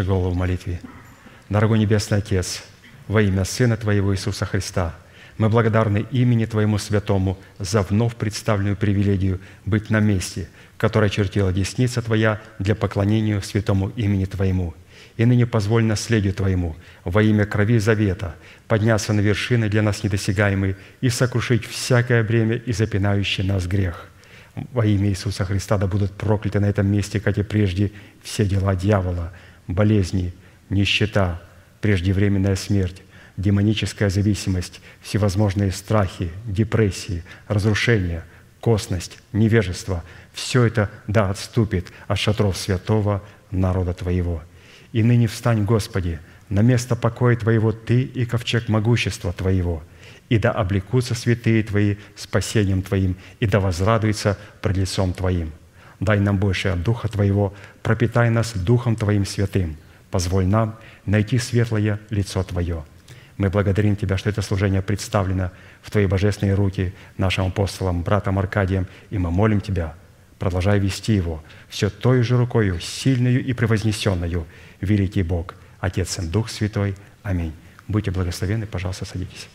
Наши головы в молитве. Дорогой Небесный Отец, во имя Сына Твоего Иисуса Христа, мы благодарны имени Твоему Святому за вновь представленную привилегию быть на месте, которое чертила десница Твоя для поклонения святому имени Твоему. И ныне позволь наследию Твоему во имя крови завета подняться на вершины для нас недосягаемые и сокрушить всякое бремя и запинающий нас грех. Во имя Иисуса Христа да будут прокляты на этом месте, как и прежде, все дела дьявола, болезни, нищета, преждевременная смерть, демоническая зависимость, всевозможные страхи, депрессии, разрушения, косность, невежество – все это да отступит от шатров святого народа Твоего. И ныне встань, Господи, на место покоя Твоего Ты и ковчег могущества Твоего, и да облекутся святые Твои спасением Твоим, и да возрадуются пред лицом Твоим. Дай нам больше Духа Твоего, пропитай нас Духом Твоим святым, позволь нам найти светлое лицо Твое – мы благодарим Тебя, что это служение представлено в Твои божественные руки нашим апостолам, братом Аркадием, и мы молим Тебя, продолжай вести его все той же рукою, сильную и превознесенную, великий Бог, Отец и Дух Святой. Аминь. Будьте благословенны, пожалуйста, садитесь.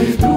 Everything.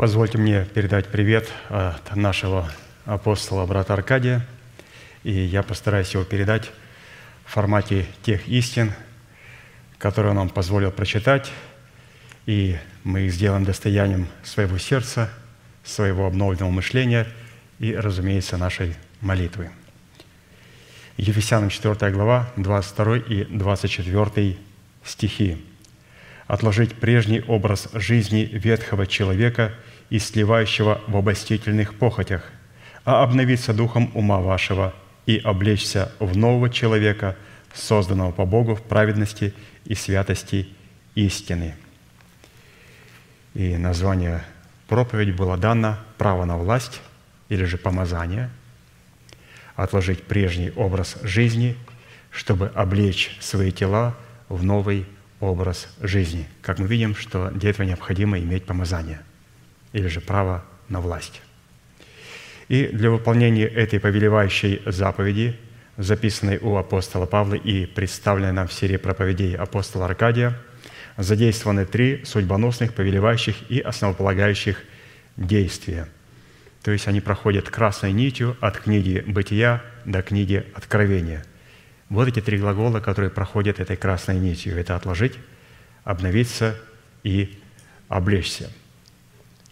Позвольте мне передать привет от нашего апостола брата Аркадия, и я постараюсь его передать в формате тех истин, которые он нам позволил прочитать, и мы их сделаем достоянием своего сердца, своего обновленного мышления и, разумеется, нашей молитвы. Ефесянам 4 глава, 22 и 24 стихи. «Отложить прежний образ жизни ветхого человека и сливающего в обостительных похотях, а обновиться духом ума вашего и облечься в нового человека, созданного по Богу в праведности и святости истины». И название проповедь было дано «Право на власть» или же «Помазание», отложить прежний образ жизни, чтобы облечь свои тела в новый образ жизни. Как мы видим, что для этого необходимо иметь помазание или же право на власть. И для выполнения этой повелевающей заповеди, записанной у апостола Павла и представленной нам в серии проповедей апостола Аркадия, задействованы три судьбоносных, повелевающих и основополагающих действия. То есть они проходят красной нитью от книги «Бытия» до книги «Откровения». Вот эти три глагола, которые проходят этой красной нитью. Это «отложить», «обновиться» и «облечься».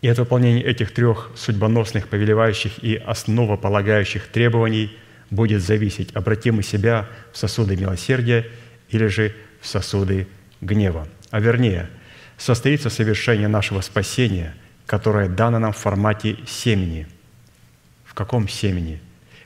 И от выполнения этих трех судьбоносных, повелевающих и основополагающих требований будет зависеть, обратим мы себя в сосуды милосердия или же в сосуды гнева. А вернее, состоится совершение нашего спасения, которое дано нам в формате семени. В каком семени?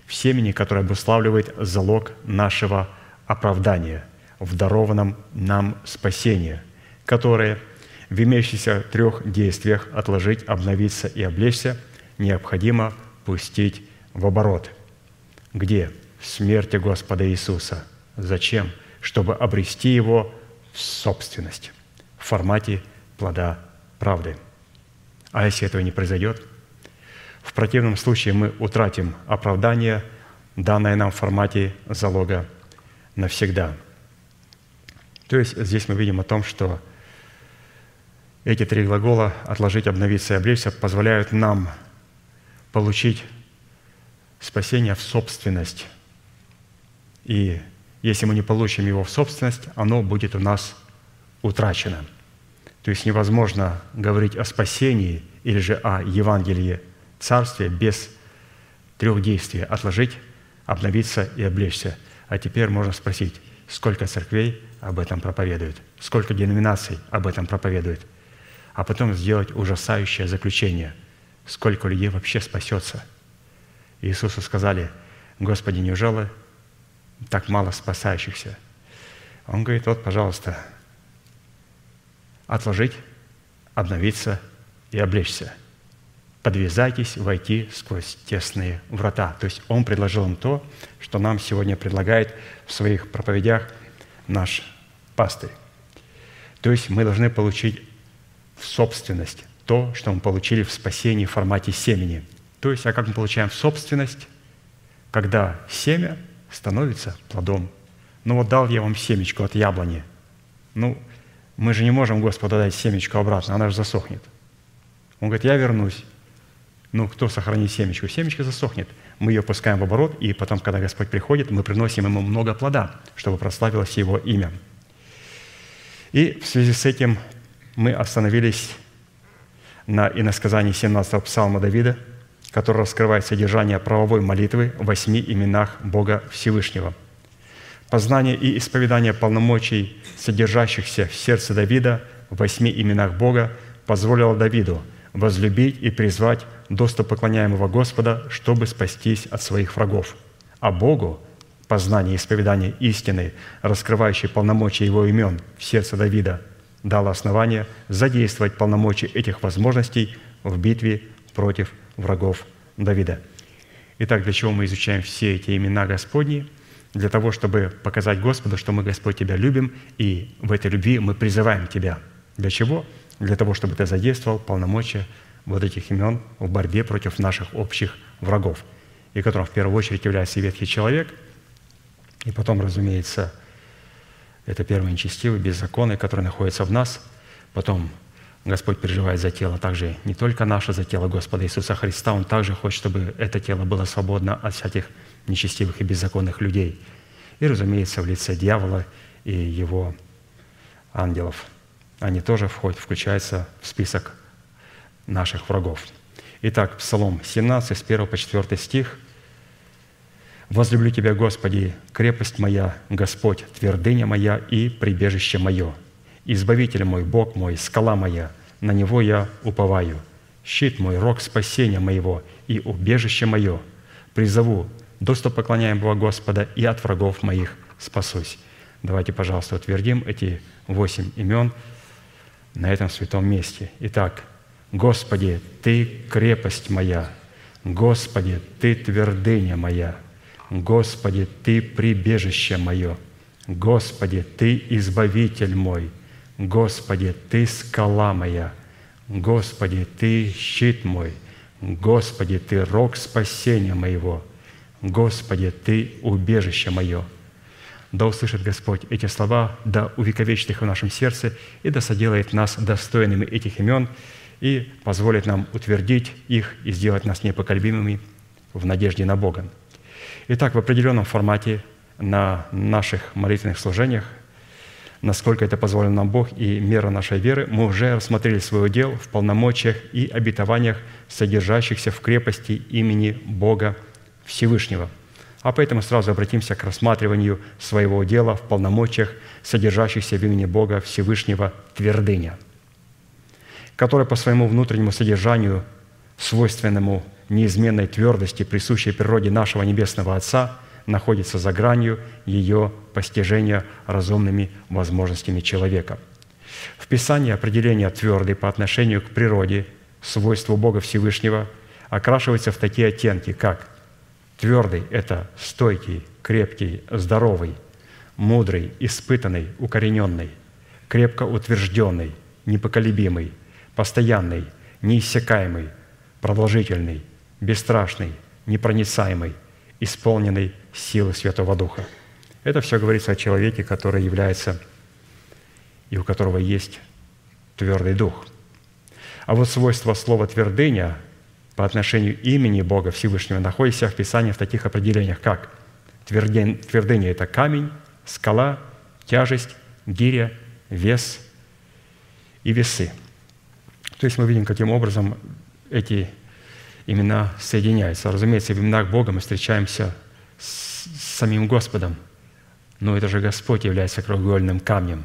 В семени, которое обуславливает залог нашего оправдания, в дарованном нам спасении, которое – в имеющихся трех действиях отложить, обновиться и облечься необходимо пустить в оборот. Где? В смерти Господа Иисуса. Зачем? Чтобы обрести его в собственность в формате плода правды. А если этого не произойдет? В противном случае мы утратим оправдание, данное нам в формате залога навсегда. То есть здесь мы видим о том, что эти три глагола «отложить», «обновиться» и «облечься» позволяют нам получить спасение в собственность. И если мы не получим его в собственность, оно будет у нас утрачено. То есть невозможно говорить о спасении или же о Евангелии Царствия без трех действий – отложить, обновиться и облечься. А теперь можно спросить, сколько церквей об этом проповедуют, сколько деноминаций об этом проповедуют – а потом сделать ужасающее заключение. сколько людей вообще спасется. Иисусу сказали, Господи, неужели так мало спасающихся? Он говорит, вот, пожалуйста, отложить, обновиться и облечься. Подвязайтесь войти сквозь тесные врата. То есть Он предложил им то, что нам сегодня предлагает в своих проповедях наш пастырь. То есть мы должны получить в собственность то, что мы получили в спасении в формате семени. То есть, а как мы получаем в собственность? Когда семя становится плодом. Ну вот дал я вам семечку от яблони. Ну, мы же не можем Господу дать семечку обратно, она же засохнет. Он говорит, я вернусь. Ну, кто сохранит семечку? Семечка засохнет. Мы ее пускаем в оборот, и потом, когда Господь приходит, мы приносим Ему много плода, чтобы прославилось Его имя. И в связи с этим мы остановились на иносказании 17-го псалма Давида, который раскрывает содержание правовой молитвы в восьми именах Бога Всевышнего. Познание и исповедание полномочий, содержащихся в сердце Давида в восьми именах Бога, позволило Давиду возлюбить и призвать доступ поклоняемого Господа, чтобы спастись от своих врагов. А Богу познание и исповедание истины, раскрывающей полномочия Его имен в сердце Давида, дало основание задействовать полномочия этих возможностей в битве против врагов Давида. Итак, для чего мы изучаем все эти имена Господни? Для того, чтобы показать Господу, что мы, Господь, Тебя любим, и в этой любви мы призываем Тебя. Для чего? Для того, чтобы Ты задействовал полномочия вот этих имен в борьбе против наших общих врагов, и которым в первую очередь является ветхий человек, и потом, разумеется, это первый нечестивый, беззаконный, который находится в нас, потом Господь переживает за тело также не только наше, за тело Господа Иисуса Христа, Он также хочет, чтобы это тело было свободно от всяких нечестивых и беззаконных людей. И, разумеется, в лице дьявола и его ангелов. Они тоже входят, включаются в список наших врагов. Итак, Псалом 17, с 1 по 4 стих. «Возлюблю Тебя, Господи, крепость моя, Господь, твердыня моя и прибежище мое, Избавитель мой, Бог мой, скала моя, на Него я уповаю. Щит мой, рог спасения моего и убежище мое. Призову доступ поклоняемого Господа и от врагов моих спасусь». Давайте, пожалуйста, утвердим эти восемь имен на этом святом месте. Итак, Господи, Ты крепость моя, Господи, Ты твердыня моя, Господи, Ты прибежище мое, Господи, Ты избавитель мой – Господи, Ты скала моя, Господи, Ты щит мой, Господи, Ты рог спасения моего, Господи, Ты убежище мое. Да услышит Господь эти слова, да увековечит их в нашем сердце и да соделает нас достойными этих имен и позволит нам утвердить их и сделать нас непоколебимыми в надежде на Бога. Итак, в определенном формате на наших молитвенных служениях насколько это позволил нам Бог и мера нашей веры, мы уже рассмотрели свой удел в полномочиях и обетованиях, содержащихся в крепости имени Бога Всевышнего. А поэтому сразу обратимся к рассматриванию своего дела в полномочиях, содержащихся в имени Бога Всевышнего твердыня, которая по своему внутреннему содержанию, свойственному неизменной твердости, присущей природе нашего Небесного Отца – находится за гранью ее постижения разумными возможностями человека. В Писании определение твердый по отношению к природе, свойству Бога Всевышнего окрашивается в такие оттенки, как твердый – это стойкий, крепкий, здоровый, мудрый, испытанный, укорененный, крепко утвержденный, непоколебимый, постоянный, неиссякаемый, продолжительный, бесстрашный, непроницаемый, исполненный силы Святого Духа. Это все говорится о человеке, который является и у которого есть твердый дух. А вот свойство слова «твердыня» по отношению имени Бога Всевышнего находится в Писании в таких определениях, как твердыня – это камень, скала, тяжесть, гиря, вес и весы. То есть мы видим, каким образом эти имена соединяются. Разумеется, в именах Бога мы встречаемся с самим Господом. Но это же Господь является краеугольным камнем.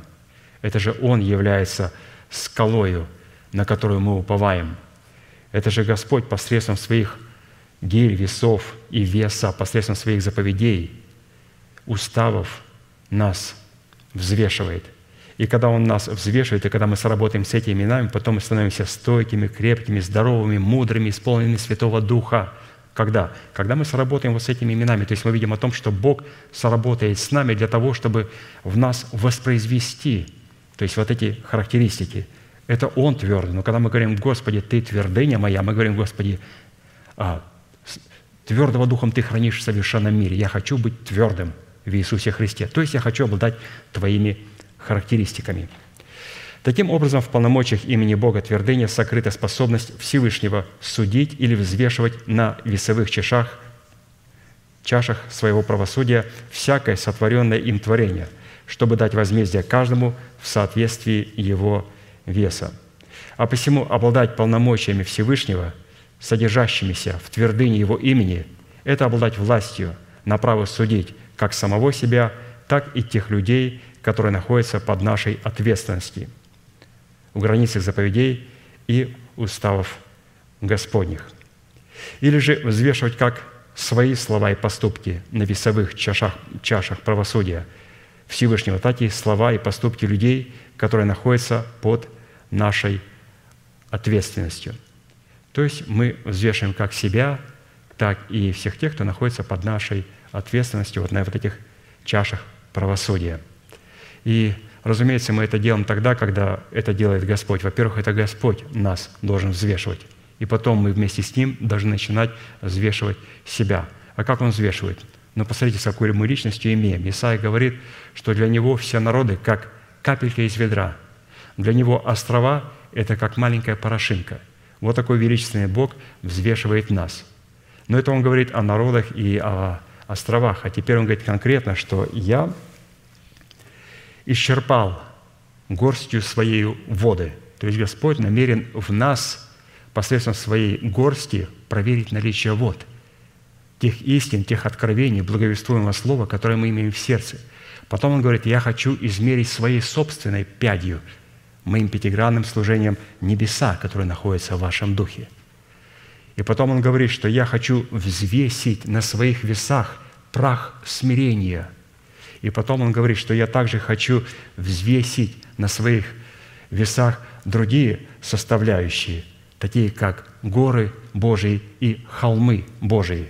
Это же Он является скалою, на которую мы уповаем. Это же Господь посредством своих гирь, весов и веса, посредством своих заповедей, уставов нас взвешивает. И когда Он нас взвешивает, и когда мы сработаем с этими именами, потом мы становимся стойкими, крепкими, здоровыми, мудрыми, исполненными Святого Духа. Когда? Когда мы сработаем вот с этими именами. То есть мы видим о том, что Бог сработает с нами для того, чтобы в нас воспроизвести, то есть вот эти характеристики. Это Он твердый. Но когда мы говорим, Господи, Ты твердыня моя, мы говорим, Господи, а, твердого духом Ты хранишь в совершенном мире. Я хочу быть твердым в Иисусе Христе. То есть я хочу обладать Твоими характеристиками. Таким образом, в полномочиях имени Бога твердыня сокрыта способность Всевышнего судить или взвешивать на весовых чашах, чашах своего правосудия всякое сотворенное им творение, чтобы дать возмездие каждому в соответствии его веса. А посему обладать полномочиями Всевышнего, содержащимися в твердыне Его имени, это обладать властью на право судить как самого себя, так и тех людей, которые находятся под нашей ответственностью в границах заповедей и уставов Господних. Или же взвешивать как свои слова и поступки на весовых чашах, чашах правосудия Всевышнего, так и слова и поступки людей, которые находятся под нашей ответственностью. То есть мы взвешиваем как себя, так и всех тех, кто находится под нашей ответственностью вот на вот этих чашах правосудия – и, разумеется, мы это делаем тогда, когда это делает Господь. Во-первых, это Господь нас должен взвешивать. И потом мы вместе с Ним должны начинать взвешивать себя. А как Он взвешивает? Ну, посмотрите, с какой мы личностью имеем. Исаия говорит, что для Него все народы как капелька из ведра. Для Него острова – это как маленькая порошинка. Вот такой величественный Бог взвешивает нас. Но это Он говорит о народах и о островах. А теперь Он говорит конкретно, что «Я исчерпал горстью своей воды. То есть Господь намерен в нас посредством своей горсти проверить наличие вод, тех истин, тех откровений, благовествуемого слова, которое мы имеем в сердце. Потом он говорит, я хочу измерить своей собственной пядью, моим пятигранным служением небеса, которые находятся в вашем духе. И потом он говорит, что я хочу взвесить на своих весах прах смирения – и потом он говорит, что я также хочу взвесить на своих весах другие составляющие, такие как горы Божии и холмы Божии.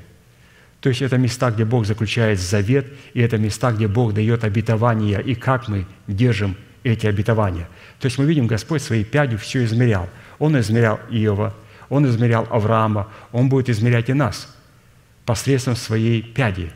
То есть это места, где Бог заключает завет, и это места, где Бог дает обетования, и как мы держим эти обетования. То есть мы видим, Господь своей пядью все измерял. Он измерял Иова, Он измерял Авраама, Он будет измерять и нас посредством своей пяди,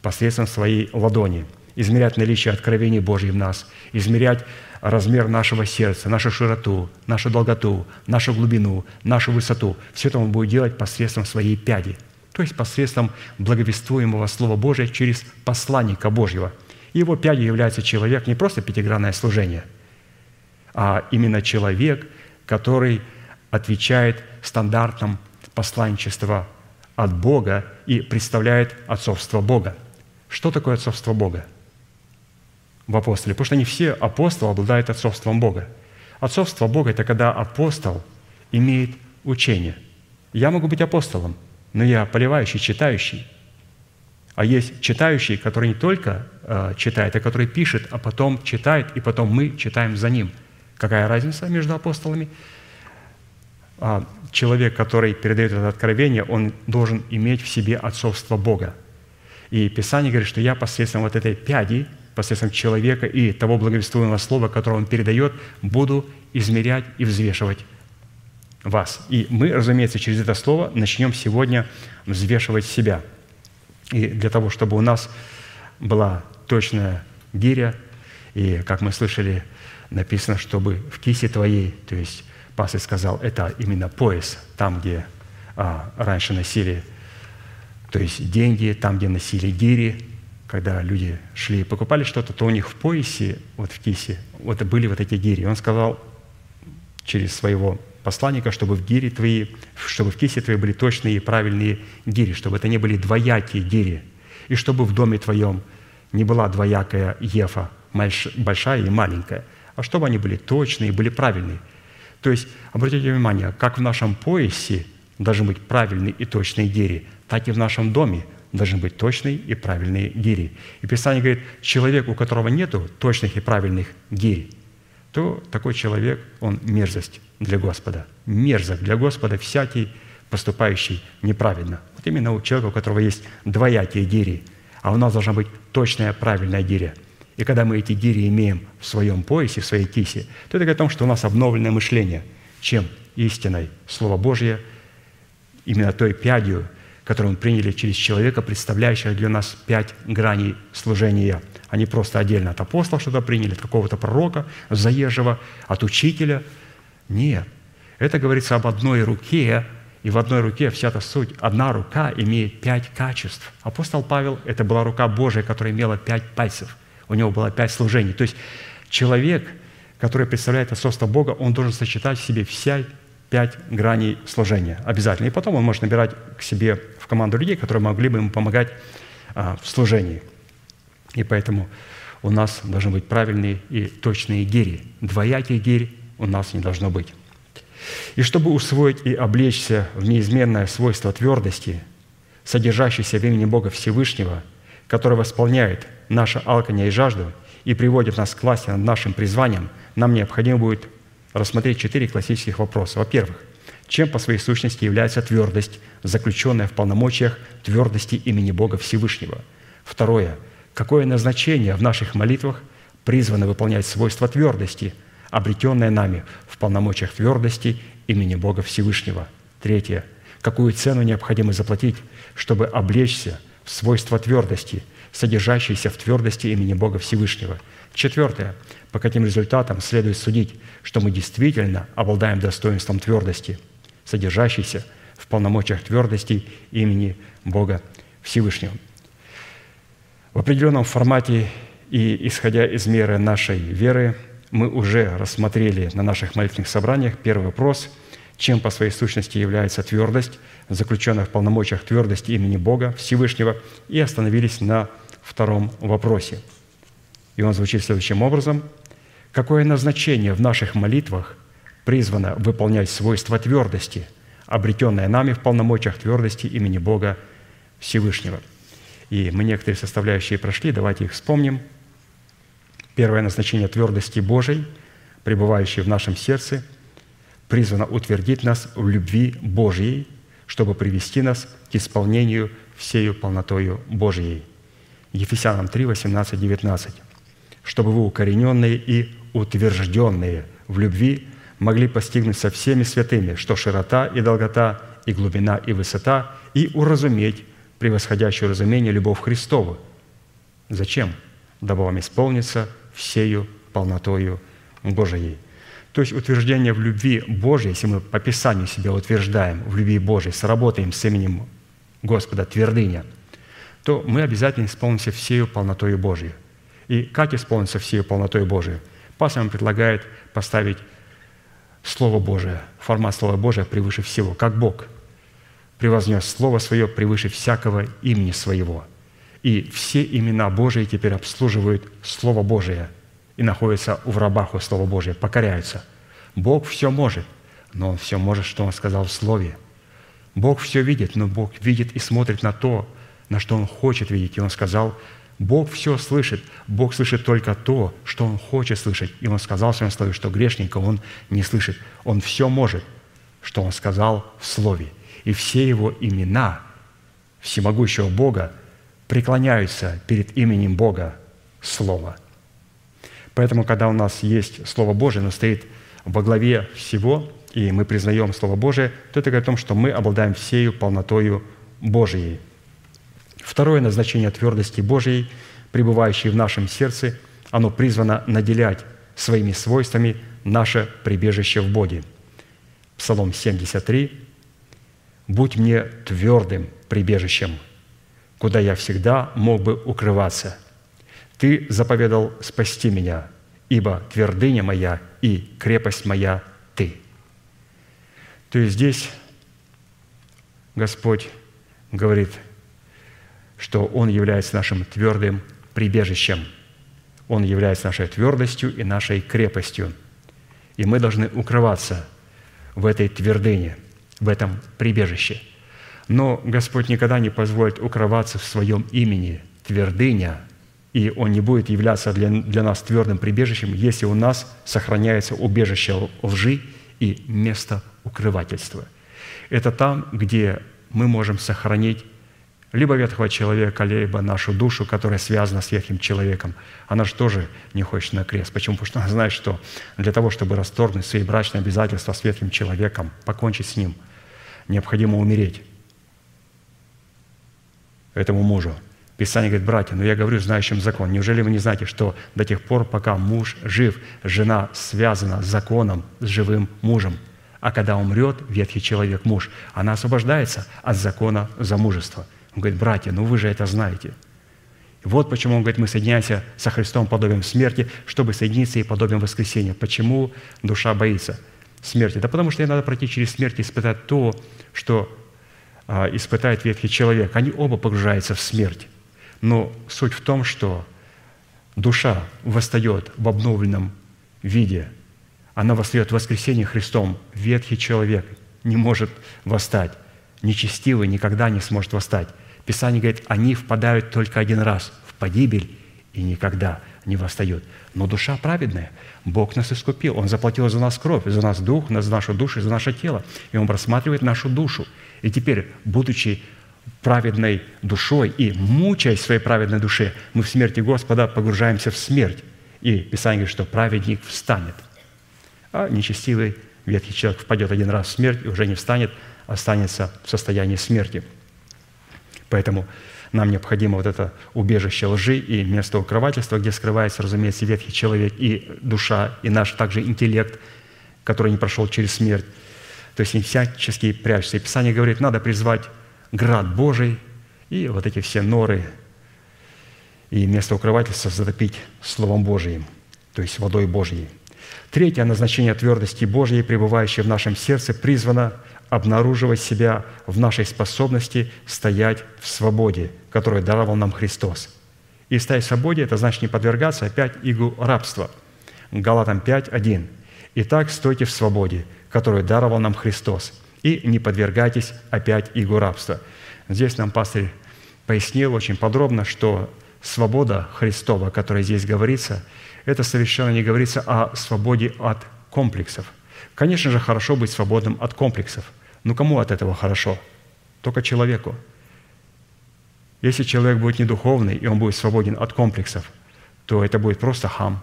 посредством своей ладони – измерять наличие откровений Божьих в нас, измерять размер нашего сердца, нашу широту, нашу долготу, нашу глубину, нашу высоту. Все это Он будет делать посредством своей пяди, то есть посредством благовествуемого Слова Божия через посланника Божьего. Его пядью является человек не просто пятигранное служение, а именно человек, который отвечает стандартам посланничества от Бога и представляет отцовство Бога. Что такое отцовство Бога? В апостоле, потому что они все апостолы обладают отцовством Бога. Отцовство Бога – это когда апостол имеет учение. Я могу быть апостолом, но я поливающий, читающий. А есть читающий, который не только э, читает, а который пишет, а потом читает, и потом мы читаем за ним. Какая разница между апостолами? А, человек, который передает это откровение, он должен иметь в себе отцовство Бога. И Писание говорит, что я посредством вот этой пяди – посредством человека и того благовествуемого слова, которое он передает, буду измерять и взвешивать вас. И мы, разумеется, через это слово начнем сегодня взвешивать себя. И для того, чтобы у нас была точная гиря, и, как мы слышали, написано, чтобы в кисе твоей, то есть пастор сказал, это именно пояс, там, где а, раньше носили, то есть деньги, там, где носили гири, когда люди шли и покупали что-то, то у них в поясе, вот в кисе, вот были вот эти гири. Он сказал через своего посланника, чтобы в гире твои, чтобы в кисе твои были точные и правильные гири, чтобы это не были двоякие гири, и чтобы в доме твоем не была двоякая ефа, большая и маленькая, а чтобы они были точные были правильные. То есть, обратите внимание, как в нашем поясе должны быть правильные и точные гири, так и в нашем доме должны быть точные и правильные гири. И Писание говорит, человек, у которого нет точных и правильных гирь, то такой человек, он мерзость для Господа. Мерзость для Господа всякий, поступающий неправильно. Вот именно у человека, у которого есть двоякие гири, а у нас должна быть точная, правильная гиря. И когда мы эти гири имеем в своем поясе, в своей кисе, то это говорит о том, что у нас обновленное мышление, чем истиной Слово Божье, именно той пядью, которую мы приняли через человека, представляющего для нас пять граней служения, не просто отдельно от апостола что-то приняли, от какого-то пророка заезжего, от учителя. Нет. Это говорится об одной руке, и в одной руке вся эта суть. Одна рука имеет пять качеств. Апостол Павел – это была рука Божия, которая имела пять пальцев. У него было пять служений. То есть человек, который представляет отцовство Бога, он должен сочетать в себе вся пять граней служения обязательно. И потом он может набирать к себе команду людей, которые могли бы ему помогать а, в служении. И поэтому у нас должны быть правильные и точные гири. Двояких гирь у нас не должно быть. И чтобы усвоить и облечься в неизменное свойство твердости, содержащееся в имени Бога Всевышнего, который восполняет наше алканье и жажду и приводит нас к власти над нашим призванием, нам необходимо будет рассмотреть четыре классических вопроса. Во-первых, чем по своей сущности является твердость, заключенная в полномочиях твердости имени Бога Всевышнего? Второе, какое назначение в наших молитвах призвано выполнять свойства твердости, обретенное нами в полномочиях твердости имени Бога Всевышнего? Третье, какую цену необходимо заплатить, чтобы облечься в свойства твердости, содержащиеся в твердости имени Бога Всевышнего? Четвертое, по каким результатам следует судить, что мы действительно обладаем достоинством твердости, содержащейся в полномочиях твердости имени Бога Всевышнего. В определенном формате и исходя из меры нашей веры, мы уже рассмотрели на наших молитвенных собраниях первый вопрос, чем по своей сущности является твердость, заключенная в полномочиях твердости имени Бога Всевышнего, и остановились на втором вопросе. И он звучит следующим образом – Какое назначение в наших молитвах призвано выполнять свойства твердости, обретенное нами в полномочиях твердости имени Бога Всевышнего? И мы некоторые составляющие прошли, давайте их вспомним. Первое назначение твердости Божией, пребывающей в нашем сердце, призвано утвердить нас в любви Божьей, чтобы привести нас к исполнению всею полнотою Божьей. Ефесянам 3, 18, 19. «Чтобы вы, укорененные и утвержденные в любви, могли постигнуть со всеми святыми, что широта и долгота, и глубина, и высота, и уразуметь превосходящее разумение любовь Христову. Зачем? Дабы вам исполниться всею полнотою Божией. То есть утверждение в любви Божьей, если мы по Писанию себя утверждаем в любви Божьей, сработаем с именем Господа, твердыня, то мы обязательно исполнимся всею полнотою Божьей. И как исполниться всею полнотой Божией? Пастор предлагает поставить Слово Божие, формат Слова Божия превыше всего, как Бог превознес Слово Свое превыше всякого имени Своего. И все имена Божии теперь обслуживают Слово Божие и находятся в рабах у Слова Божия, покоряются. Бог все может, но Он все может, что Он сказал в Слове. Бог все видит, но Бог видит и смотрит на то, на что Он хочет видеть. И Он сказал – Бог все слышит. Бог слышит только то, что Он хочет слышать. И Он сказал в Своем Слове, что грешника Он не слышит. Он все может, что Он сказал в Слове. И все Его имена всемогущего Бога преклоняются перед именем Бога Слова. Поэтому, когда у нас есть Слово Божие, оно стоит во главе всего, и мы признаем Слово Божие, то это говорит о том, что мы обладаем всею полнотою Божией – Второе назначение твердости Божией, пребывающей в нашем сердце, оно призвано наделять своими свойствами наше прибежище в Боге. Псалом 73. «Будь мне твердым прибежищем, куда я всегда мог бы укрываться. Ты заповедал спасти меня, ибо твердыня моя и крепость моя Ты». То есть здесь Господь говорит – что Он является нашим твердым прибежищем. Он является нашей твердостью и нашей крепостью. И мы должны укрываться в этой твердыне, в этом прибежище. Но Господь никогда не позволит укрываться в своем имени твердыня, и Он не будет являться для, для нас твердым прибежищем, если у нас сохраняется убежище лжи и место укрывательства. Это там, где мы можем сохранить либо ветхого человека, либо нашу душу, которая связана с ветхим человеком. Она же тоже не хочет на крест. Почему? Потому что она знает, что для того, чтобы расторгнуть свои брачные обязательства с ветхим человеком, покончить с ним, необходимо умереть этому мужу. Писание говорит, братья, но я говорю знающим закон. Неужели вы не знаете, что до тех пор, пока муж жив, жена связана с законом, с живым мужем – а когда умрет ветхий человек, муж, она освобождается от закона замужества. Он говорит, братья, ну вы же это знаете. Вот почему он говорит, мы соединяемся со Христом подобием смерти, чтобы соединиться и подобием воскресения. Почему душа боится смерти? Да потому что ей надо пройти через смерть и испытать то, что а, испытает ветхий человек. Они оба погружаются в смерть. Но суть в том, что душа восстает в обновленном виде – она восстает в воскресенье Христом. Ветхий человек не может восстать. Нечестивый никогда не сможет восстать. Писание говорит, они впадают только один раз в погибель и никогда не восстают. Но душа праведная. Бог нас искупил. Он заплатил за нас кровь, за нас дух, за нашу душу, за наше тело. И Он рассматривает нашу душу. И теперь, будучи праведной душой и мучаясь своей праведной душе, мы в смерти Господа погружаемся в смерть. И Писание говорит, что праведник встанет – а нечестивый ветхий человек впадет один раз в смерть и уже не встанет, останется в состоянии смерти. Поэтому нам необходимо вот это убежище лжи и место укрывательства, где скрывается, разумеется, ветхий человек и душа, и наш также интеллект, который не прошел через смерть. То есть не всячески прячется. И Писание говорит, надо призвать град Божий и вот эти все норы и место укрывательства затопить Словом Божиим, то есть водой Божьей – Третье назначение твердости Божьей, пребывающей в нашем сердце, призвано обнаруживать себя в нашей способности стоять в свободе, которую даровал нам Христос. И стоять в свободе – это значит не подвергаться опять игу рабства. Галатам 5, 1. «Итак, стойте в свободе, которую даровал нам Христос, и не подвергайтесь опять игу рабства». Здесь нам пастырь пояснил очень подробно, что свобода Христова, о которой здесь говорится – это совершенно не говорится о свободе от комплексов. Конечно же, хорошо быть свободным от комплексов. Но кому от этого хорошо? Только человеку. Если человек будет не духовный, и он будет свободен от комплексов, то это будет просто хам.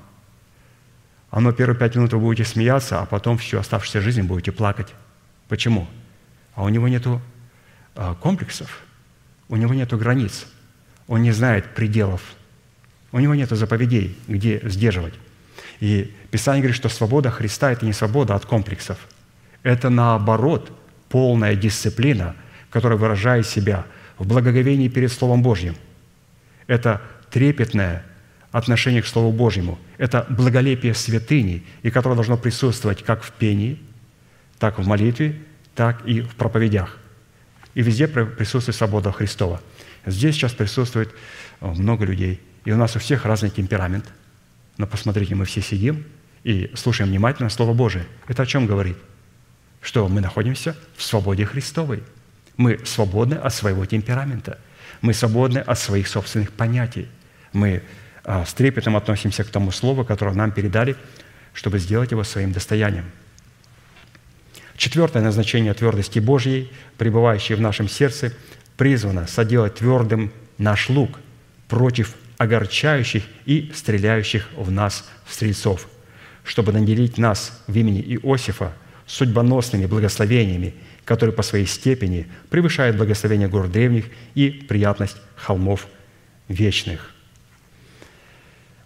Оно первые пять минут вы будете смеяться, а потом всю оставшуюся жизнь будете плакать. Почему? А у него нет а, комплексов, у него нет границ, он не знает пределов – у него нет заповедей, где сдерживать. И Писание говорит, что свобода Христа – это не свобода от комплексов. Это наоборот полная дисциплина, которая выражает себя в благоговении перед Словом Божьим. Это трепетное отношение к Слову Божьему. Это благолепие святыни, и которое должно присутствовать как в пении, так в молитве, так и в проповедях. И везде присутствует свобода Христова. Здесь сейчас присутствует много людей – и у нас у всех разный темперамент. Но посмотрите, мы все сидим и слушаем внимательно Слово Божие. Это о чем говорит? Что мы находимся в свободе Христовой. Мы свободны от своего темперамента. Мы свободны от своих собственных понятий. Мы а, с трепетом относимся к тому Слову, которое нам передали, чтобы сделать его своим достоянием. Четвертое назначение твердости Божьей, пребывающей в нашем сердце, призвано соделать твердым наш лук против огорчающих и стреляющих в нас стрельцов, чтобы наделить нас в имени Иосифа судьбоносными благословениями, которые по своей степени превышают благословение гор древних и приятность холмов вечных.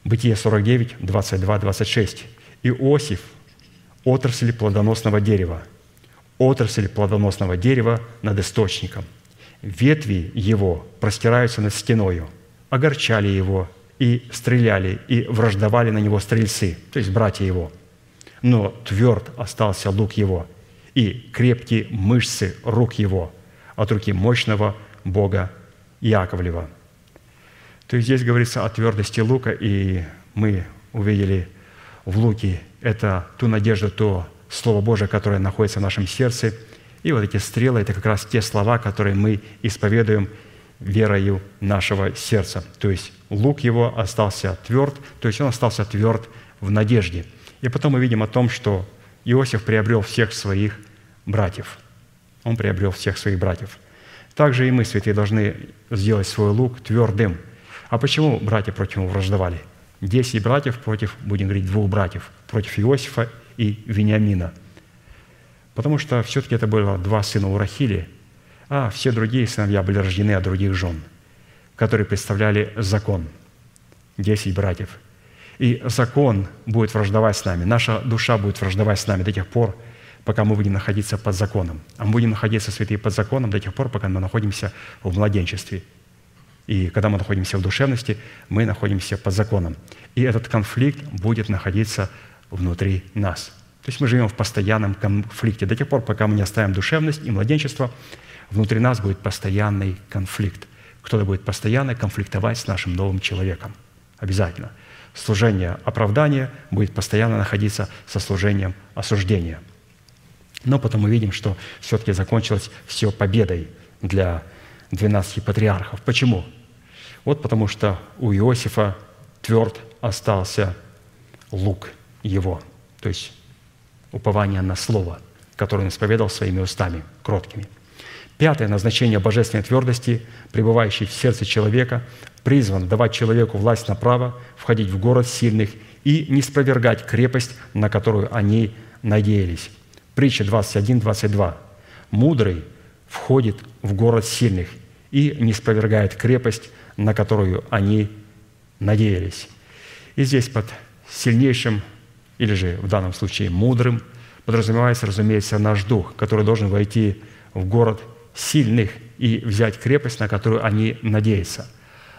Бытие 49, 22, 26. «Иосиф – отрасль плодоносного дерева, отрасль плодоносного дерева над источником. Ветви его простираются над стеною – огорчали его и стреляли, и враждовали на него стрельцы, то есть братья его. Но тверд остался лук его, и крепкие мышцы рук его от руки мощного Бога Яковлева. То есть здесь говорится о твердости лука, и мы увидели в луке это ту надежду, то Слово Божие, которое находится в нашем сердце, И вот эти стрелы – это как раз те слова, которые мы исповедуем верою нашего сердца. То есть лук его остался тверд, то есть он остался тверд в надежде. И потом мы видим о том, что Иосиф приобрел всех своих братьев. Он приобрел всех своих братьев. Также и мы, святые, должны сделать свой лук твердым. А почему братья против него враждовали? Десять братьев против, будем говорить, двух братьев, против Иосифа и Вениамина. Потому что все-таки это было два сына у Рахили, а все другие сыновья были рождены от других жен, которые представляли закон. Десять братьев. И закон будет враждовать с нами, наша душа будет враждовать с нами до тех пор, пока мы будем находиться под законом. А мы будем находиться, святые, под законом до тех пор, пока мы находимся в младенчестве. И когда мы находимся в душевности, мы находимся под законом. И этот конфликт будет находиться внутри нас. То есть мы живем в постоянном конфликте. До тех пор, пока мы не оставим душевность и младенчество, внутри нас будет постоянный конфликт. Кто-то будет постоянно конфликтовать с нашим новым человеком. Обязательно. Служение оправдания будет постоянно находиться со служением осуждения – но потом мы видим, что все-таки закончилось все победой для 12 патриархов. Почему? Вот потому что у Иосифа тверд остался лук его, то есть упование на слово, которое он исповедал своими устами, кроткими. Пятое назначение божественной твердости, пребывающей в сердце человека, призван давать человеку власть на право входить в город сильных и не спровергать крепость, на которую они надеялись. Притча 21, 22. «Мудрый входит в город сильных и не спровергает крепость, на которую они надеялись». И здесь под сильнейшим, или же в данном случае мудрым, подразумевается, разумеется, наш дух, который должен войти в город сильных и взять крепость, на которую они надеются.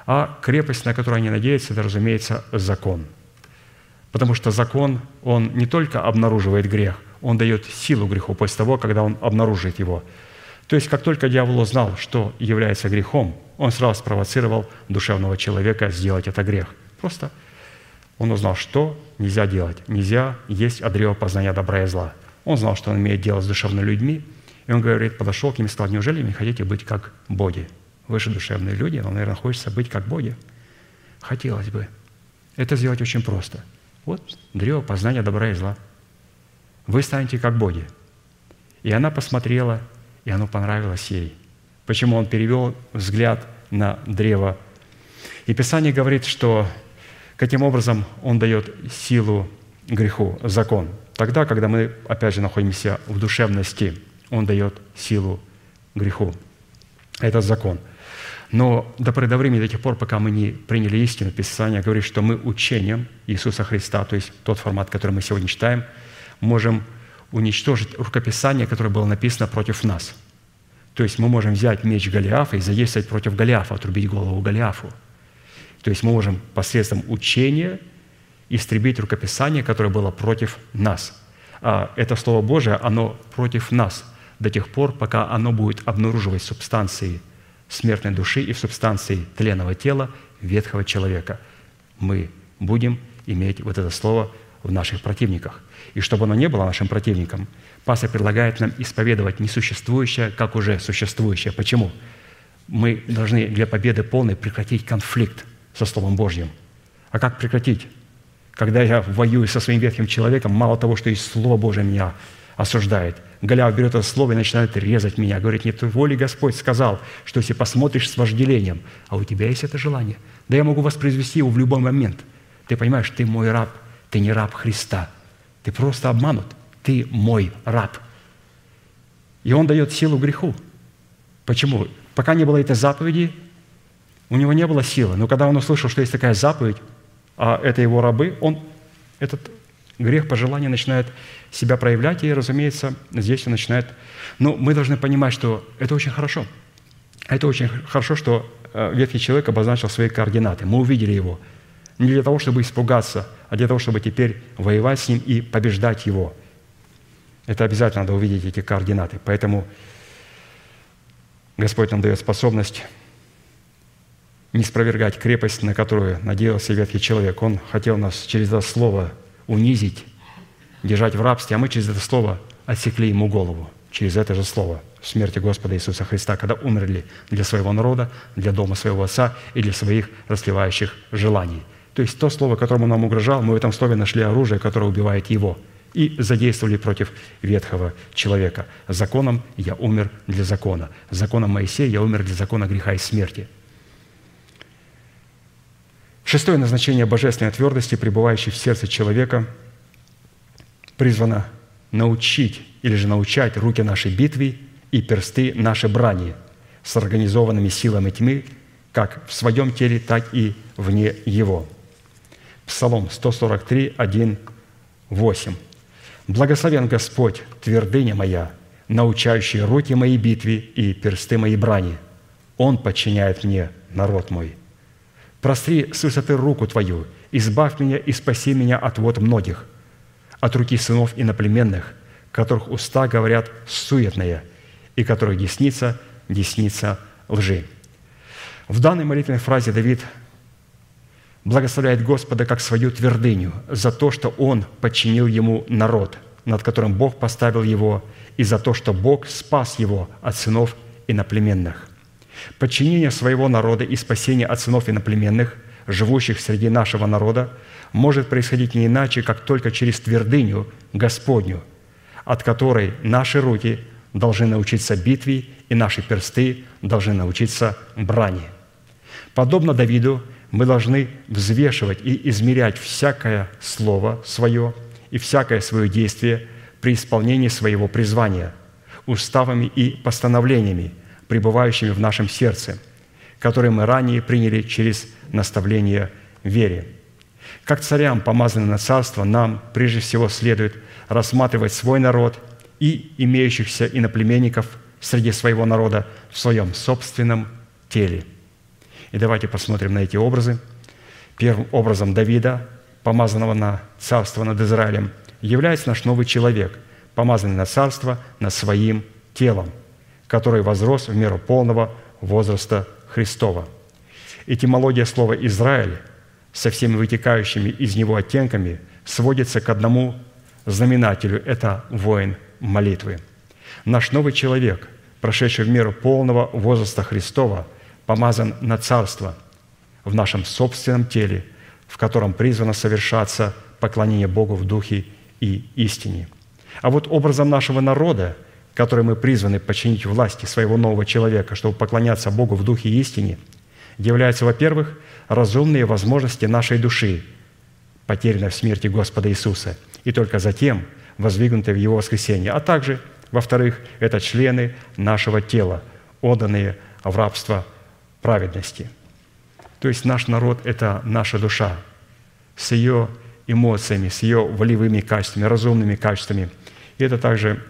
А крепость, на которую они надеются, это, разумеется, закон. Потому что закон, он не только обнаруживает грех – он дает силу греху после того, когда он обнаружит его. То есть, как только дьявол узнал, что является грехом, он сразу спровоцировал душевного человека сделать это грех. Просто он узнал, что нельзя делать. Нельзя есть от познания добра и зла. Он знал, что он имеет дело с душевными людьми, и он говорит, подошел к ним и сказал, неужели не хотите быть как боги? Вы же душевные люди, вам, наверное, хочется быть как боги. Хотелось бы. Это сделать очень просто. Вот древо познания добра и зла – вы станете как боги. И она посмотрела, и оно понравилось ей. Почему он перевел взгляд на древо. И Писание говорит, что каким образом он дает силу греху, закон. Тогда, когда мы, опять же, находимся в душевности, он дает силу греху. Это закон. Но до поры до времени, до тех пор, пока мы не приняли истину, Писание говорит, что мы учением Иисуса Христа, то есть тот формат, который мы сегодня читаем – можем уничтожить рукописание, которое было написано против нас. То есть мы можем взять меч Голиафа и задействовать против Голиафа, отрубить голову Голиафу. То есть мы можем посредством учения истребить рукописание, которое было против нас. А это Слово Божие, оно против нас до тех пор, пока оно будет обнаруживать субстанции смертной души и в субстанции тленного тела ветхого человека. Мы будем иметь вот это слово в наших противниках – и чтобы оно не было нашим противником, пастор предлагает нам исповедовать несуществующее, как уже существующее. Почему? Мы должны для победы полной прекратить конфликт со Словом Божьим. А как прекратить? Когда я воюю со своим ветхим человеком, мало того, что и Слово Божие меня осуждает. Голиаф берет это слово и начинает резать меня. Говорит, нет воли Господь сказал, что если посмотришь с вожделением, а у тебя есть это желание, да я могу воспроизвести его в любой момент. Ты понимаешь, ты мой раб, ты не раб Христа – ты просто обманут. Ты мой раб. И он дает силу греху. Почему? Пока не было этой заповеди, у него не было силы. Но когда он услышал, что есть такая заповедь, а это его рабы, он этот грех по желанию начинает себя проявлять, и, разумеется, здесь он начинает... Но мы должны понимать, что это очень хорошо. Это очень хорошо, что э, ветхий человек обозначил свои координаты. Мы увидели его – не для того, чтобы испугаться, а для того, чтобы теперь воевать с ним и побеждать его. Это обязательно надо увидеть эти координаты. Поэтому Господь нам дает способность не спровергать крепость, на которую надеялся ветхий человек. Он хотел нас через это слово унизить, держать в рабстве, а мы через это слово отсекли ему голову. через это же слово смерти Господа Иисуса Христа, когда умерли для своего народа, для дома своего Отца и для своих расливающих желаний. То есть то слово, которому нам угрожал, мы в этом слове нашли оружие, которое убивает его, и задействовали против ветхого человека. Законом я умер для закона. Законом Моисея я умер для закона греха и смерти. Шестое назначение божественной твердости, пребывающей в сердце человека, призвано научить или же научать руки нашей битве и персты нашей брани с организованными силами тьмы, как в своем теле, так и вне его. Псалом 143, 1, 8. «Благословен Господь, твердыня моя, научающий руки мои битве и персты мои брани. Он подчиняет мне народ мой. Простри с высоты руку Твою, избавь меня и спаси меня от вод многих, от руки сынов иноплеменных, которых уста говорят суетные, и которых десница, десница лжи». В данной молитвенной фразе Давид благословляет Господа как свою твердыню за то, что Он подчинил ему народ, над которым Бог поставил его, и за то, что Бог спас его от сынов иноплеменных. Подчинение своего народа и спасение от сынов иноплеменных, живущих среди нашего народа, может происходить не иначе, как только через твердыню Господню, от которой наши руки должны научиться битве, и наши персты должны научиться брани. Подобно Давиду, мы должны взвешивать и измерять всякое слово свое и всякое свое действие при исполнении своего призвания, уставами и постановлениями, пребывающими в нашем сердце, которые мы ранее приняли через наставление вере. Как царям, помазанным на царство, нам прежде всего следует рассматривать свой народ и имеющихся иноплеменников среди своего народа в своем собственном теле – и давайте посмотрим на эти образы. Первым образом Давида, помазанного на царство над Израилем, является наш новый человек, помазанный на царство над своим телом, который возрос в меру полного возраста Христова. Этимология слова «Израиль» со всеми вытекающими из него оттенками сводится к одному знаменателю – это воин молитвы. Наш новый человек, прошедший в меру полного возраста Христова – помазан на царство в нашем собственном теле, в котором призвано совершаться поклонение Богу в духе и истине. А вот образом нашего народа, который мы призваны подчинить власти своего нового человека, чтобы поклоняться Богу в духе истине, являются, во-первых, разумные возможности нашей души, потерянной в смерти Господа Иисуса, и только затем воздвигнутые в Его воскресенье, а также, во-вторых, это члены нашего тела, отданные в рабство праведности. То есть наш народ – это наша душа с ее эмоциями, с ее волевыми качествами, разумными качествами. И это также,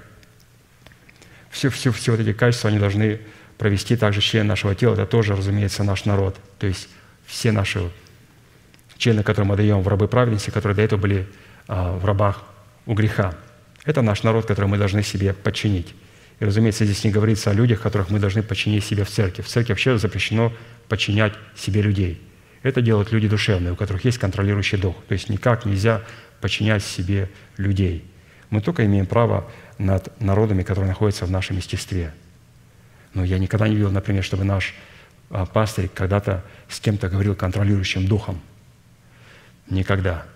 все, все, все вот эти качества, они должны провести также член нашего тела. Это тоже, разумеется, наш народ. То есть все наши члены, которые мы даем в рабы праведности, которые до этого были а, в рабах у греха. Это наш народ, который мы должны себе подчинить. И, разумеется, здесь не говорится о людях, которых мы должны подчинить себе в церкви. В церкви вообще запрещено подчинять себе людей. Это делают люди душевные, у которых есть контролирующий дух. То есть никак нельзя подчинять себе людей. Мы только имеем право над народами, которые находятся в нашем естестве. Но я никогда не видел, например, чтобы наш а, пастырь когда-то с кем-то говорил контролирующим духом. Никогда.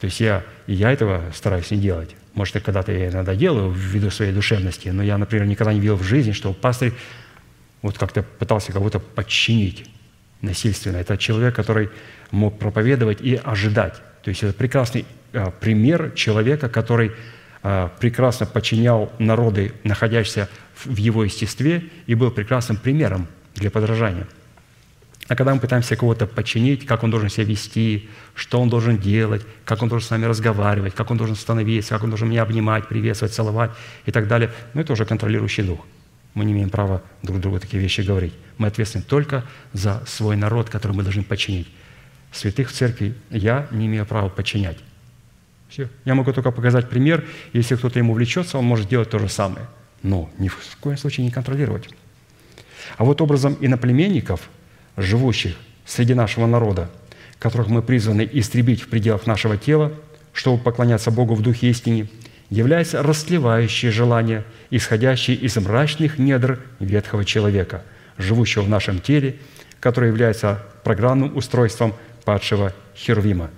То есть я, и я этого стараюсь не делать. Может, и когда-то я иногда делаю ввиду своей душевности, но я, например, никогда не видел в жизни, что пастырь вот как-то пытался кого-то подчинить насильственно. Это человек, который мог проповедовать и ожидать. То есть это прекрасный а, пример человека, который прекрасно подчинял народы, находящиеся в его естестве, и был прекрасным примером для подражания – а когда мы пытаемся кого-то подчинить, как он должен себя вести, что он должен делать, как он должен с нами разговаривать, как он должен становиться, как он должен меня обнимать, приветствовать, целовать и так далее, ну, это уже контролирующий дух. Мы не имеем права друг другу такие вещи говорить. Мы ответственны только за свой народ, который мы должны подчинить. Святых в церкви я не имею права подчинять. Все. Я могу только показать пример. Если кто-то ему влечется, он может делать то же самое. Но ни в коем случае не контролировать. А вот образом иноплеменников – живущих среди нашего народа, которых мы призваны истребить в пределах нашего тела, чтобы поклоняться Богу в духе истине, является расслевающее желание, исходящее из мрачных недр ветхого человека, живущего в нашем теле, которое является программным устройством падшего Херувима.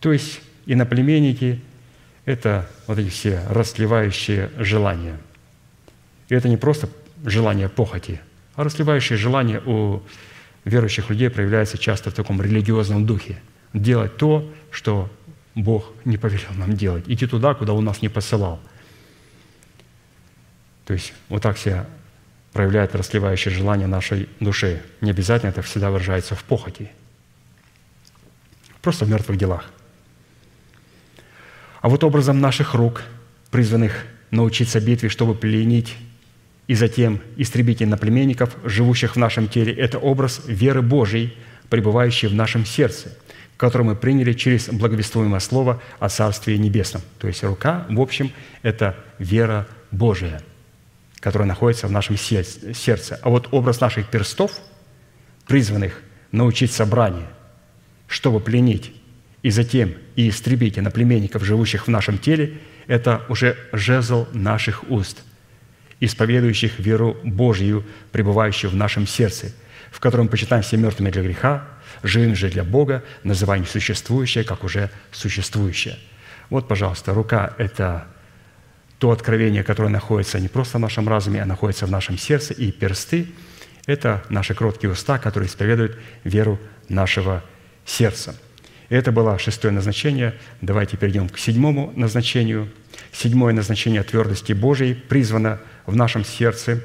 То есть иноплеменники – это вот эти все расливающие желания. И это не просто желание похоти, а расливающее желание у верующих людей проявляется часто в таком религиозном духе. Делать то, что Бог не повелел нам делать. Идти туда, куда Он нас не посылал. То есть вот так себя проявляет расливающее желание нашей души. Не обязательно это всегда выражается в похоти. Просто в мертвых делах. А вот образом наших рук, призванных научиться битве, чтобы пленить и затем истребить иноплеменников, живущих в нашем теле, это образ веры Божьей, пребывающей в нашем сердце, который мы приняли через благовествуемое слово о Царстве Небесном. То есть рука, в общем, это вера Божия, которая находится в нашем сердце. А вот образ наших перстов, призванных научить собрание, чтобы пленить и затем и истребить иноплеменников, живущих в нашем теле, это уже жезл наших уст – исповедующих веру Божью, пребывающую в нашем сердце, в котором почитаем все мертвыми для греха, живым же для Бога, называя несуществующее, как уже существующее. Вот, пожалуйста, рука – это то откровение, которое находится не просто в нашем разуме, а находится в нашем сердце, и персты – это наши кроткие уста, которые исповедуют веру нашего сердца. Это было шестое назначение. Давайте перейдем к седьмому назначению. Седьмое назначение твердости Божией призвано – в нашем сердце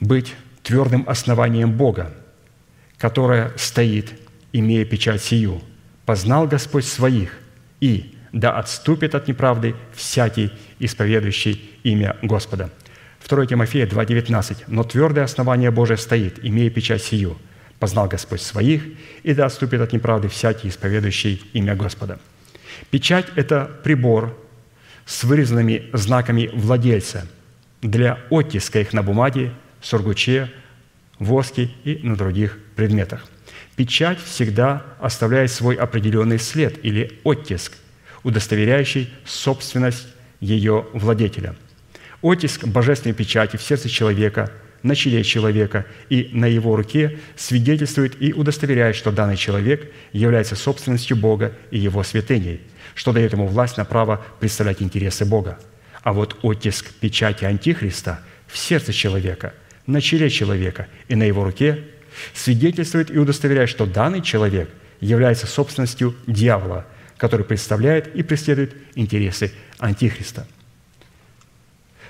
быть твердым основанием Бога, которое стоит, имея печать сию. «Познал Господь своих, и да отступит от неправды всякий, исповедующий имя Господа». 2 Тимофея 2,19. «Но твердое основание Божие стоит, имея печать сию. Познал Господь своих, и да отступит от неправды всякий, исповедующий имя Господа». Печать – это прибор, с вырезанными знаками владельца для оттиска их на бумаге, сургуче, воске и на других предметах. Печать всегда оставляет свой определенный след или оттиск, удостоверяющий собственность ее владетеля. Оттиск божественной печати в сердце человека, на челе человека и на его руке свидетельствует и удостоверяет, что данный человек является собственностью Бога и его святыней – что дает ему власть на право представлять интересы Бога. А вот оттиск печати Антихриста в сердце человека, на челе человека и на его руке свидетельствует и удостоверяет, что данный человек является собственностью дьявола, который представляет и преследует интересы Антихриста.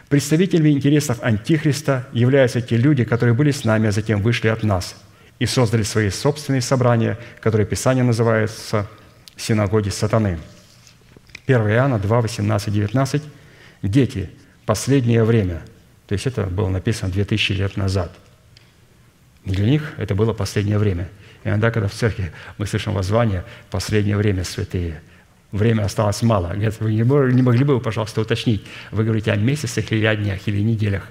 Представителями интересов Антихриста являются те люди, которые были с нами, а затем вышли от нас и создали свои собственные собрания, которые Писание называется «синагоги сатаны». 1 Иоанна 2, 18, 19. «Дети, последнее время». То есть это было написано 2000 лет назад. Для них это было последнее время. Иногда, когда в церкви мы слышим воззвание «последнее время, святые», время осталось мало. Вы не могли бы, пожалуйста, уточнить, вы говорите о месяцах или о днях, или неделях.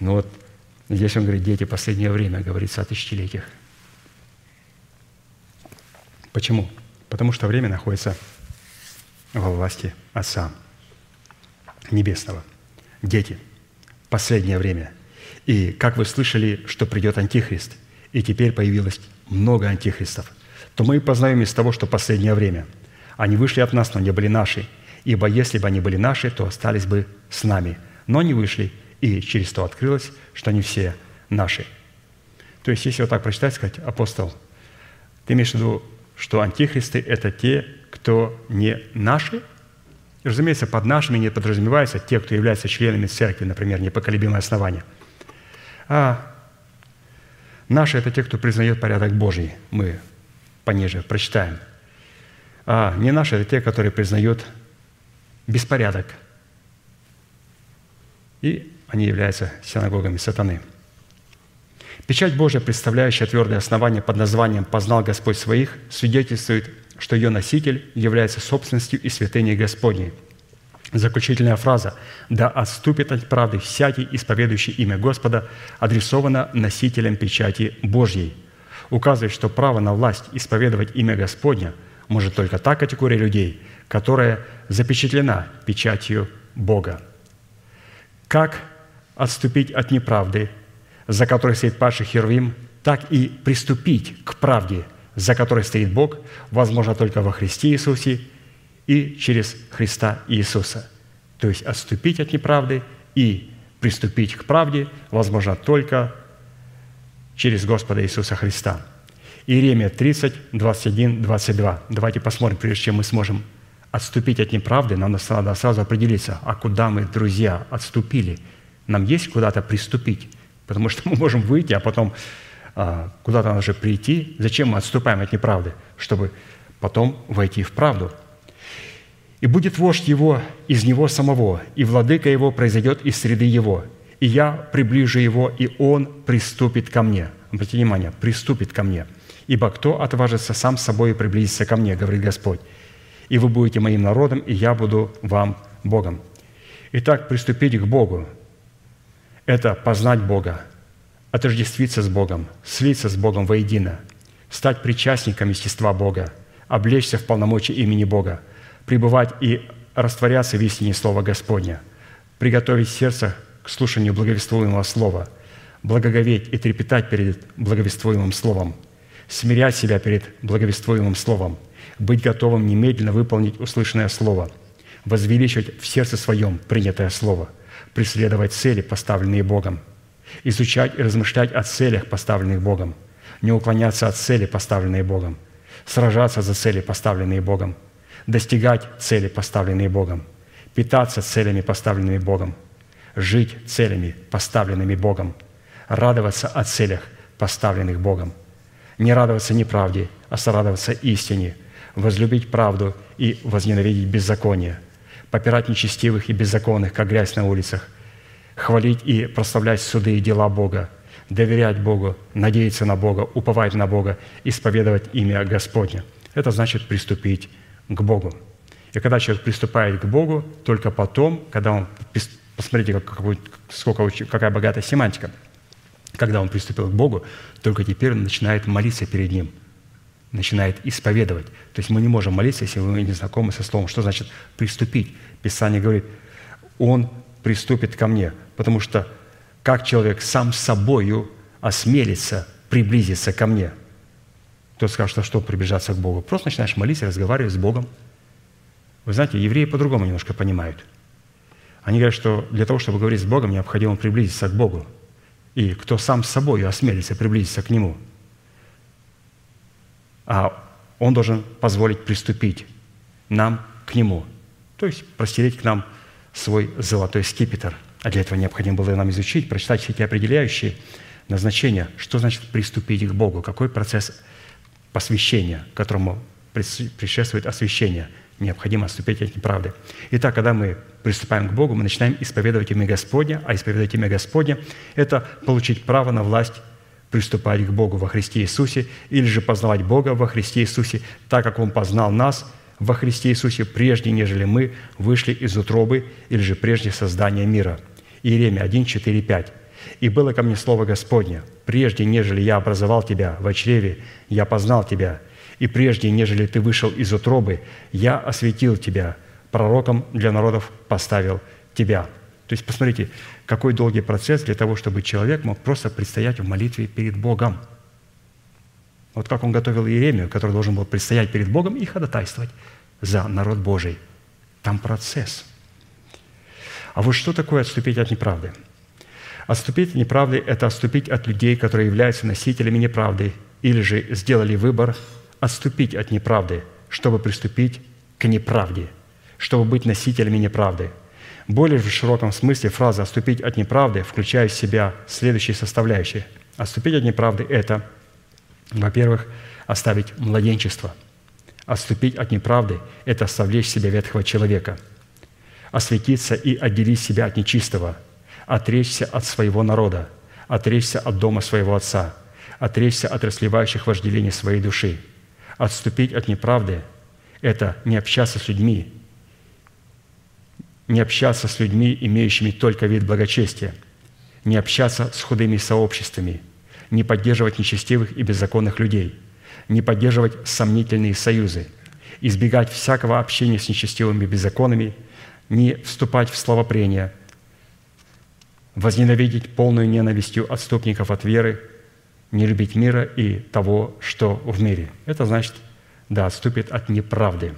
Ну вот здесь он говорит, дети, последнее время, говорится о тысячелетиях. Почему? Потому что время находится во власти Отца Небесного. Дети, последнее время. И как вы слышали, что придет Антихрист, и теперь появилось много антихристов, то мы познаем из того, что последнее время. Они вышли от нас, но не были наши. Ибо если бы они были наши, то остались бы с нами. Но они вышли, и через то открылось, что они все наши. То есть, если вот так прочитать, сказать, апостол, ты имеешь в виду, что антихристы – это те, кто не наши. И, разумеется, под нашими не подразумевается те, кто являются членами церкви, например, непоколебимое основание. А наши – это те, кто признает порядок Божий. Мы пониже прочитаем. А не наши – это те, которые признают беспорядок. И они являются синагогами сатаны. Печать Божья, представляющая твердое основание под названием «Познал Господь своих», свидетельствует что ее носитель является собственностью и святыней Господней. Заключительная фраза «Да отступит от правды всякий, исповедующий имя Господа» адресована носителям печати Божьей, указывает, что право на власть исповедовать имя Господня может только та категория людей, которая запечатлена печатью Бога. Как отступить от неправды, за которой стоит падший Херувим, так и приступить к правде, за которой стоит Бог, возможно только во Христе Иисусе и через Христа Иисуса. То есть отступить от неправды и приступить к правде возможно только через Господа Иисуса Христа. Иеремия 30, 21, 22. Давайте посмотрим, прежде чем мы сможем отступить от неправды, нам надо сразу определиться, а куда мы, друзья, отступили. Нам есть куда-то приступить, потому что мы можем выйти, а потом а, куда-то надо же прийти. Зачем мы отступаем от неправды? Чтобы потом войти в правду. «И будет вождь его из него самого, и владыка его произойдет из среды его, и я приближу его, и он приступит ко мне». Обратите внимание, «приступит ко мне». «Ибо кто отважится сам собой и приблизиться ко мне, говорит Господь, и вы будете моим народом, и я буду вам Богом». Итак, приступить к Богу – это познать Бога, отождествиться с Богом, слиться с Богом воедино, стать причастником естества Бога, облечься в полномочия имени Бога, пребывать и растворяться в истине Слова Господня, приготовить сердце к слушанию благовествуемого Слова, благоговеть и трепетать перед благовествуемым Словом, смирять себя перед благовествуемым Словом, быть готовым немедленно выполнить услышанное Слово, возвеличивать в сердце своем принятое Слово, преследовать цели, поставленные Богом – изучать и размышлять о целях, поставленных Богом, не уклоняться от цели, поставленной Богом, сражаться за цели, поставленные Богом, достигать цели, поставленные Богом, питаться целями, поставленными Богом, жить целями, поставленными Богом, радоваться о целях, поставленных Богом, не радоваться неправде, а сорадоваться истине, возлюбить правду и возненавидеть беззаконие, попирать нечестивых и беззаконных, как грязь на улицах, хвалить и прославлять суды и дела Бога, доверять Богу, надеяться на Бога, уповать на Бога, исповедовать имя Господне. Это значит приступить к Богу. И когда человек приступает к Богу, только потом, когда он, посмотрите, какой, сколько, какая богатая семантика, когда он приступил к Богу, только теперь он начинает молиться перед Ним, начинает исповедовать. То есть мы не можем молиться, если мы не знакомы со словом. Что значит приступить? Писание говорит, Он приступит ко мне – Потому что как человек сам собою осмелится приблизиться ко мне? Кто скажет, что что приближаться к Богу? Просто начинаешь молиться, разговаривать с Богом. Вы знаете, евреи по-другому немножко понимают. Они говорят, что для того, чтобы говорить с Богом, необходимо приблизиться к Богу. И кто сам с собой осмелится приблизиться к Нему, а он должен позволить приступить нам к Нему. То есть простереть к нам свой золотой скипетр – а для этого необходимо было нам изучить, прочитать все эти определяющие назначения, что значит приступить к Богу, какой процесс посвящения, которому предшествует освящение. Необходимо отступить от неправды. Итак, когда мы приступаем к Богу, мы начинаем исповедовать имя Господня, а исповедовать имя Господня – это получить право на власть приступать к Богу во Христе Иисусе или же познавать Бога во Христе Иисусе, так как Он познал нас во Христе Иисусе прежде, нежели мы вышли из утробы или же прежде создания мира – Иеремия 1, 4, 5. «И было ко мне слово Господне, прежде, нежели я образовал тебя в чреве, я познал тебя, и прежде, нежели ты вышел из утробы, я осветил тебя, пророком для народов поставил тебя». То есть посмотрите, какой долгий процесс для того, чтобы человек мог просто предстоять в молитве перед Богом. Вот как он готовил Иеремию, который должен был предстоять перед Богом и ходатайствовать за народ Божий. Там процесс – а вот что такое отступить от неправды? Отступить от неправды – это отступить от людей, которые являются носителями неправды, или же сделали выбор отступить от неправды, чтобы приступить к неправде, чтобы быть носителями неправды. Более в широком смысле фраза «отступить от неправды» включает в себя следующие составляющие. Отступить от неправды – это, во-первых, оставить младенчество. Отступить от неправды – это совлечь себя ветхого человека – осветиться и отделить себя от нечистого, отречься от своего народа, отречься от дома своего отца, отречься от расливающих вожделений своей души. Отступить от неправды – это не общаться с людьми, не общаться с людьми, имеющими только вид благочестия, не общаться с худыми сообществами, не поддерживать нечестивых и беззаконных людей, не поддерживать сомнительные союзы, избегать всякого общения с нечестивыми беззаконными, не вступать в словопрение, возненавидеть полную ненавистью отступников от веры, не любить мира и того, что в мире. Это значит, да, отступит от неправды.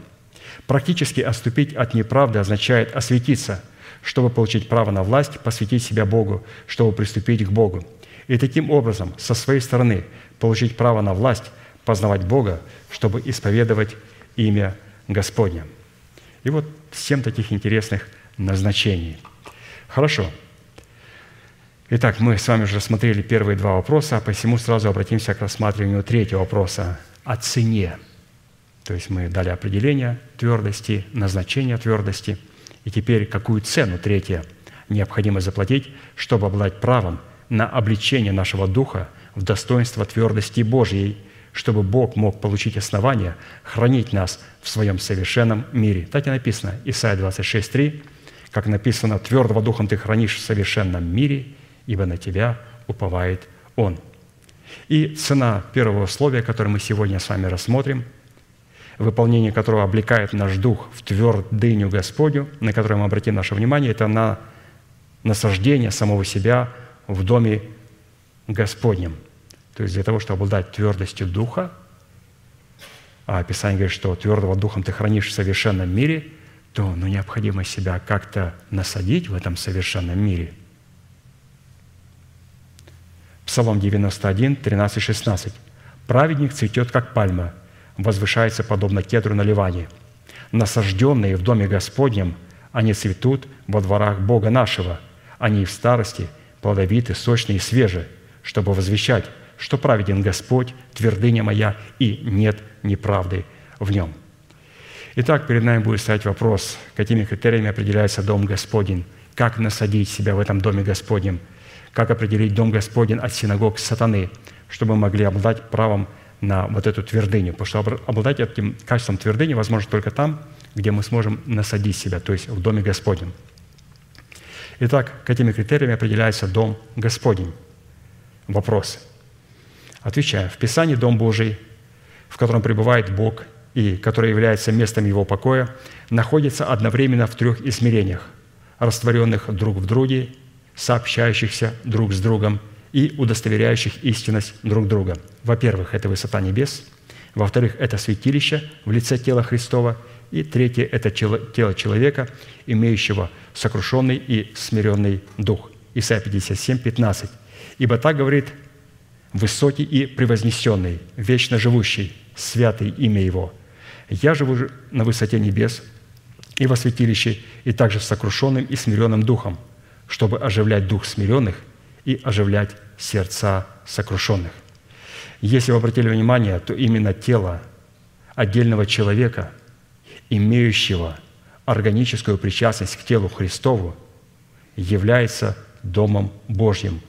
Практически отступить от неправды означает осветиться, чтобы получить право на власть, посвятить себя Богу, чтобы приступить к Богу. И таким образом, со своей стороны, получить право на власть, познавать Бога, чтобы исповедовать имя Господне. И вот семь таких интересных назначений. Хорошо. Итак, мы с вами уже рассмотрели первые два вопроса, а посему сразу обратимся к рассматриванию третьего вопроса о цене. То есть мы дали определение твердости, назначение твердости, и теперь какую цену, третье, необходимо заплатить, чтобы обладать правом на обличение нашего духа в достоинство твердости Божьей, чтобы Бог мог получить основания хранить нас в своем совершенном мире. Так и написано, Исайя 26, 3, как написано, «Твердого духом ты хранишь в совершенном мире, ибо на тебя уповает Он». И цена первого условия, которое мы сегодня с вами рассмотрим, выполнение которого облекает наш дух в твердыню Господню, на которое мы обратим наше внимание, это на насаждение самого себя в доме Господнем. То есть для того, чтобы обладать твердостью духа, а Писание говорит, что твердого духом ты хранишь в совершенном мире, то ну, необходимо себя как-то насадить в этом совершенном мире. Псалом 91, 13, 16. «Праведник цветет, как пальма, возвышается, подобно кедру на Ливане. Насажденные в доме Господнем, они цветут во дворах Бога нашего. Они в старости плодовиты, сочные и свежие, чтобы возвещать, что праведен Господь, твердыня моя, и нет неправды в нем». Итак, перед нами будет стоять вопрос, какими критериями определяется дом Господень, как насадить себя в этом доме Господнем, как определить дом Господень от синагог сатаны, чтобы мы могли обладать правом на вот эту твердыню. Потому что обладать этим качеством твердыни возможно только там, где мы сможем насадить себя, то есть в Доме Господнем. Итак, какими критериями определяется Дом Господень? Вопрос. Отвечаю. В Писании Дом Божий, в котором пребывает Бог и который является местом Его покоя, находится одновременно в трех измерениях, растворенных друг в друге, сообщающихся друг с другом – и удостоверяющих истинность друг друга. Во-первых, это высота небес. Во-вторых, это святилище в лице тела Христова. И третье – это тело человека, имеющего сокрушенный и смиренный дух. Исайя 57, 15. «Ибо так говорит высокий и превознесенный, вечно живущий, святый имя Его. Я живу на высоте небес и во святилище, и также с сокрушенным и смиренным духом, чтобы оживлять дух смиренных и оживлять сердца сокрушенных. Если вы обратили внимание, то именно тело отдельного человека, имеющего органическую причастность к телу Христову, является Домом Божьим,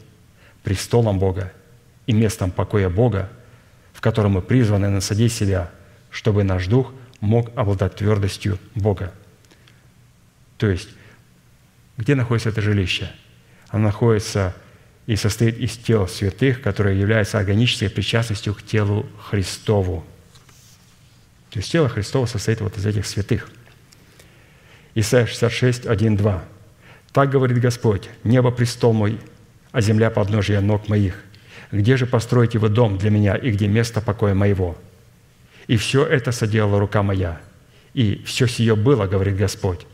престолом Бога и местом покоя Бога, в котором мы призваны насадить себя, чтобы наш дух мог обладать твердостью Бога. То есть, где находится это жилище? Оно находится и состоит из тел святых, которые являются органической причастностью к телу Христову. То есть тело Христово состоит вот из этих святых. Исайя 66, 1, 2. «Так говорит Господь, небо – престол мой, а земля – подножие ног моих. Где же построите вы дом для меня и где место покоя моего? И все это соделала рука моя, и все сие было, говорит Господь.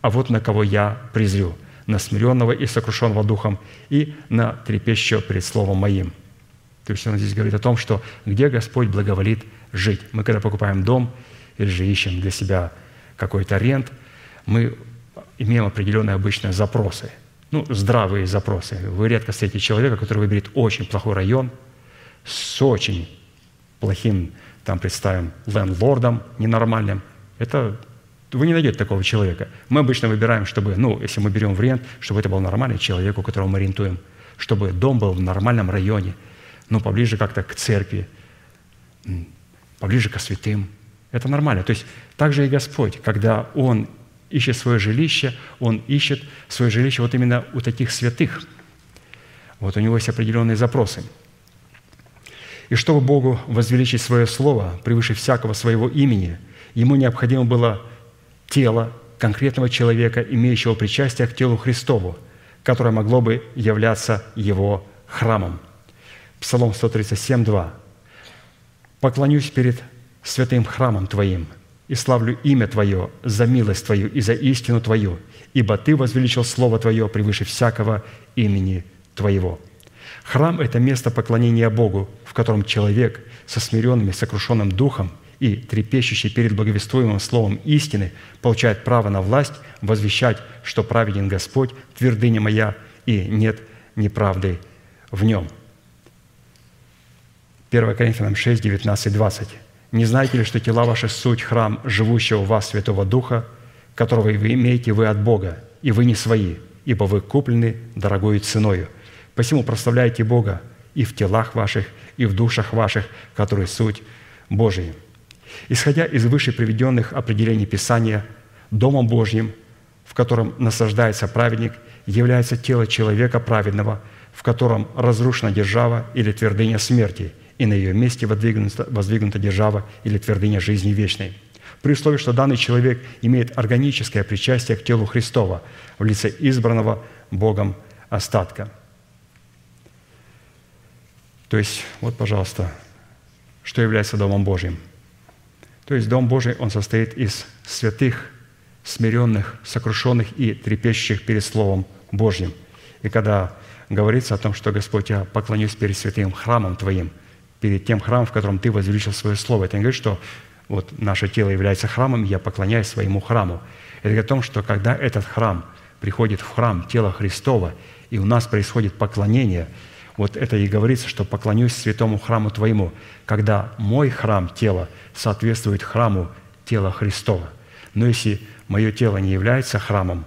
А вот на кого я презрю – на смиренного и сокрушенного духом, и на трепещущего перед Словом Моим». То есть он здесь говорит о том, что где Господь благоволит жить. Мы, когда покупаем дом или же ищем для себя какой-то рент, мы имеем определенные обычные запросы, ну, здравые запросы. Вы редко встретите человека, который выберет очень плохой район с очень плохим, там, представим, лендлордом ненормальным. Это вы не найдете такого человека. Мы обычно выбираем, чтобы, ну, если мы берем вариант, чтобы это был нормальный человек, у которого мы ориентуем, чтобы дом был в нормальном районе, ну, поближе как-то к церкви, поближе к святым. Это нормально. То есть также и Господь, когда Он ищет свое жилище, Он ищет свое жилище вот именно у таких святых. Вот у Него есть определенные запросы. И чтобы Богу возвеличить свое слово превыше всякого своего имени, ему необходимо было тело конкретного человека, имеющего причастие к телу Христову, которое могло бы являться его храмом. Псалом 137, 2. «Поклонюсь перед святым храмом Твоим и славлю имя Твое за милость Твою и за истину Твою, ибо Ты возвеличил Слово Твое превыше всякого имени Твоего». Храм – это место поклонения Богу, в котором человек со смиренным и сокрушенным духом и трепещущий перед благовествуемым словом истины получает право на власть возвещать, что праведен Господь, твердыня моя, и нет неправды в нем. 1 Коринфянам 6, 19, 20. «Не знаете ли, что тела ваши – суть храм живущего в вас Святого Духа, которого вы имеете вы от Бога, и вы не свои, ибо вы куплены дорогою ценою. Посему прославляйте Бога и в телах ваших, и в душах ваших, которые суть Божии». Исходя из выше приведенных определений Писания, Домом Божьим, в котором насаждается праведник, является тело человека праведного, в котором разрушена держава или твердыня смерти, и на ее месте воздвигнута, воздвигнута держава или твердыня жизни вечной. При условии, что данный человек имеет органическое причастие к телу Христова в лице избранного Богом остатка. То есть, вот, пожалуйста, что является Домом Божьим – то есть Дом Божий, он состоит из святых, смиренных, сокрушенных и трепещущих перед Словом Божьим. И когда говорится о том, что Господь, я поклонюсь перед святым храмом Твоим, перед тем храмом, в котором Ты возвеличил свое Слово, это не говорит, что вот наше тело является храмом, я поклоняюсь своему храму. Это говорит о том, что когда этот храм приходит в храм тела Христова, и у нас происходит поклонение – вот это и говорится, что поклонюсь святому храму Твоему, когда мой храм тела соответствует храму тела Христова. Но если мое тело не является храмом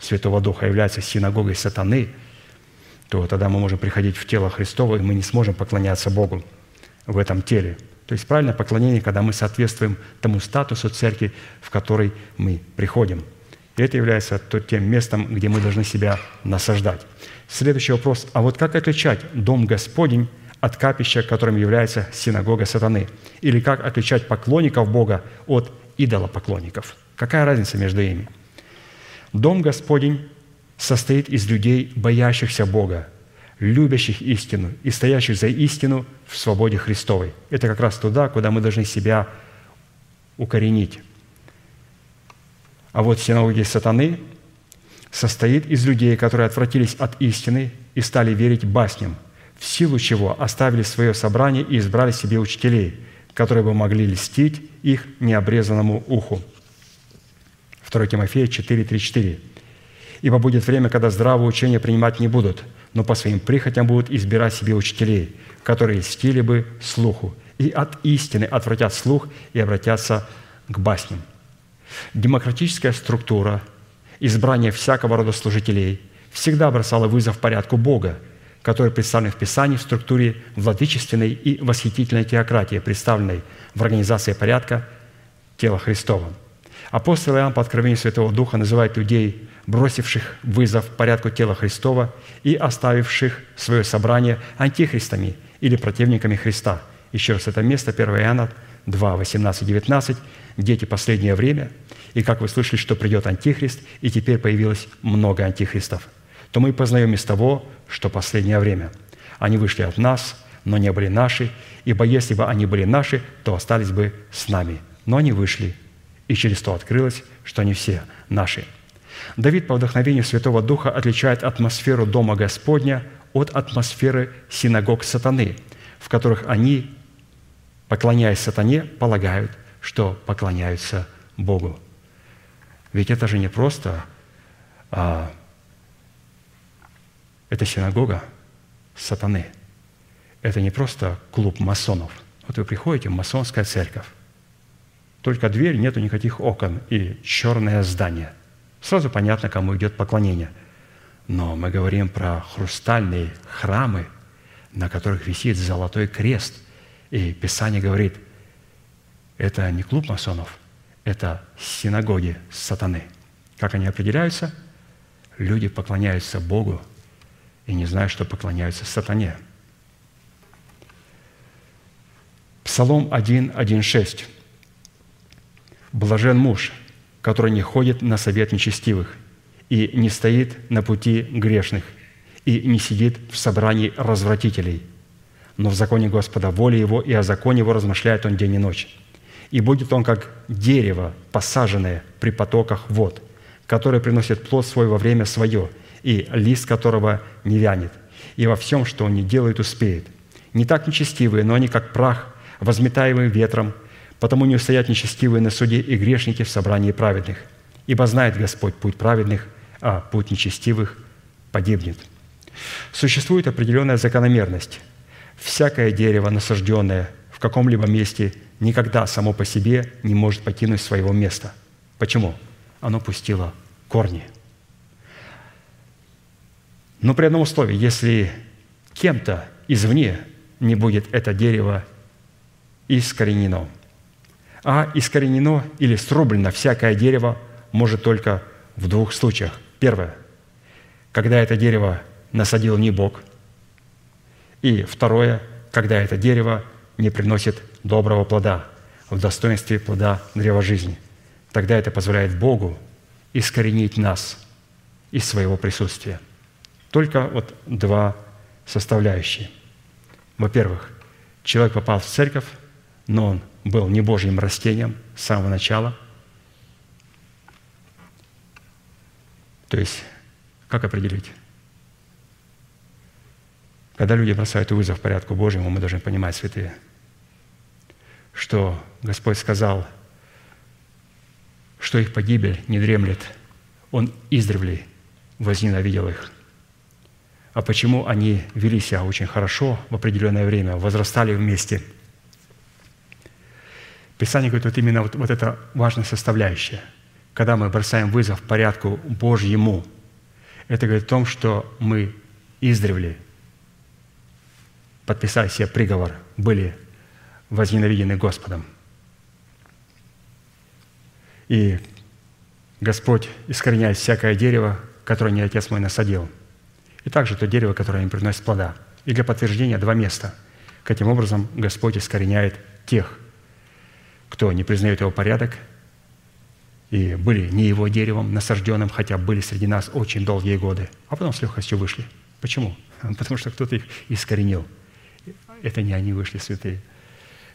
Святого Духа, а является синагогой сатаны, то тогда мы можем приходить в тело Христово, и мы не сможем поклоняться Богу в этом теле. То есть правильное поклонение, когда мы соответствуем тому статусу церкви, в который мы приходим. И это является тем местом, где мы должны себя насаждать. Следующий вопрос. А вот как отличать Дом Господень от капища, которым является синагога сатаны? Или как отличать поклонников Бога от идолопоклонников? Какая разница между ими? Дом Господень состоит из людей, боящихся Бога, любящих истину и стоящих за истину в свободе Христовой. Это как раз туда, куда мы должны себя укоренить. А вот синагоги сатаны состоит из людей, которые отвратились от истины и стали верить басням, в силу чего оставили свое собрание и избрали себе учителей, которые бы могли льстить их необрезанному уху. 2 Тимофея 4, 3, 4. «Ибо будет время, когда здравое учение принимать не будут, но по своим прихотям будут избирать себе учителей, которые льстили бы слуху, и от истины отвратят слух и обратятся к басням». Демократическая структура – избрание всякого рода служителей всегда бросало вызов порядку Бога, который представлен в Писании в структуре владычественной и восхитительной теократии, представленной в организации порядка тела Христова. Апостол Иоанн по откровению Святого Духа называет людей, бросивших вызов порядку тела Христова и оставивших свое собрание антихристами или противниками Христа. Еще раз, это место 1 Иоанна 2, 18, 19. «Дети, последнее время – и как вы слышали, что придет Антихрист, и теперь появилось много антихристов, то мы познаем из того, что последнее время. Они вышли от нас, но не были наши, ибо если бы они были наши, то остались бы с нами. Но они вышли, и через то открылось, что они все наши. Давид по вдохновению Святого Духа отличает атмосферу Дома Господня от атмосферы синагог сатаны, в которых они, поклоняясь сатане, полагают, что поклоняются Богу. Ведь это же не просто а, это синагога сатаны. Это не просто клуб масонов. Вот вы приходите в масонская церковь. Только дверь, нету никаких окон и черное здание. Сразу понятно, кому идет поклонение. Но мы говорим про хрустальные храмы, на которых висит золотой крест. И Писание говорит, это не клуб масонов – это синагоги сатаны. Как они определяются? Люди поклоняются Богу и не знают, что поклоняются сатане. Псалом 1, 1, 6. «Блажен муж, который не ходит на совет нечестивых и не стоит на пути грешных и не сидит в собрании развратителей, но в законе Господа воля его, и о законе его размышляет он день и ночь. И будет он как дерево, посаженное при потоках вод, которое приносит плод свой во время свое, и лист которого не вянет, и во всем, что он не делает, успеет. Не так нечестивые, но они как прах, возметаемый ветром, потому не устоят нечестивые на суде и грешники в собрании праведных. Ибо знает Господь путь праведных, а путь нечестивых погибнет». Существует определенная закономерность. Всякое дерево, насажденное в каком-либо месте, никогда само по себе не может покинуть своего места. Почему? Оно пустило корни. Но при одном условии, если кем-то извне не будет это дерево искоренено. А искоренено или срублено всякое дерево может только в двух случаях. Первое, когда это дерево насадил не Бог. И второе, когда это дерево не приносит доброго плода в достоинстве плода древа жизни. Тогда это позволяет Богу искоренить нас из своего присутствия. Только вот два составляющие. Во-первых, человек попал в церковь, но он был не Божьим растением с самого начала. То есть, как определить? Когда люди бросают вызов порядку Божьему, мы должны понимать, святые, что Господь сказал, что их погибель не дремлет. Он издревле возненавидел их. А почему они вели себя очень хорошо в определенное время, возрастали вместе? Писание говорит, вот именно вот, вот это важная составляющая. Когда мы бросаем вызов порядку Божьему, это говорит о том, что мы издревле подписали себе приговор, были возненавидены Господом. И Господь искореняет всякое дерево, которое не Отец мой насадил. И также то дерево, которое не приносит плода. И для подтверждения два места. Каким образом Господь искореняет тех, кто не признает его порядок, и были не его деревом насажденным, хотя были среди нас очень долгие годы, а потом с легкостью вышли. Почему? Потому что кто-то их искоренил – это не они вышли святые.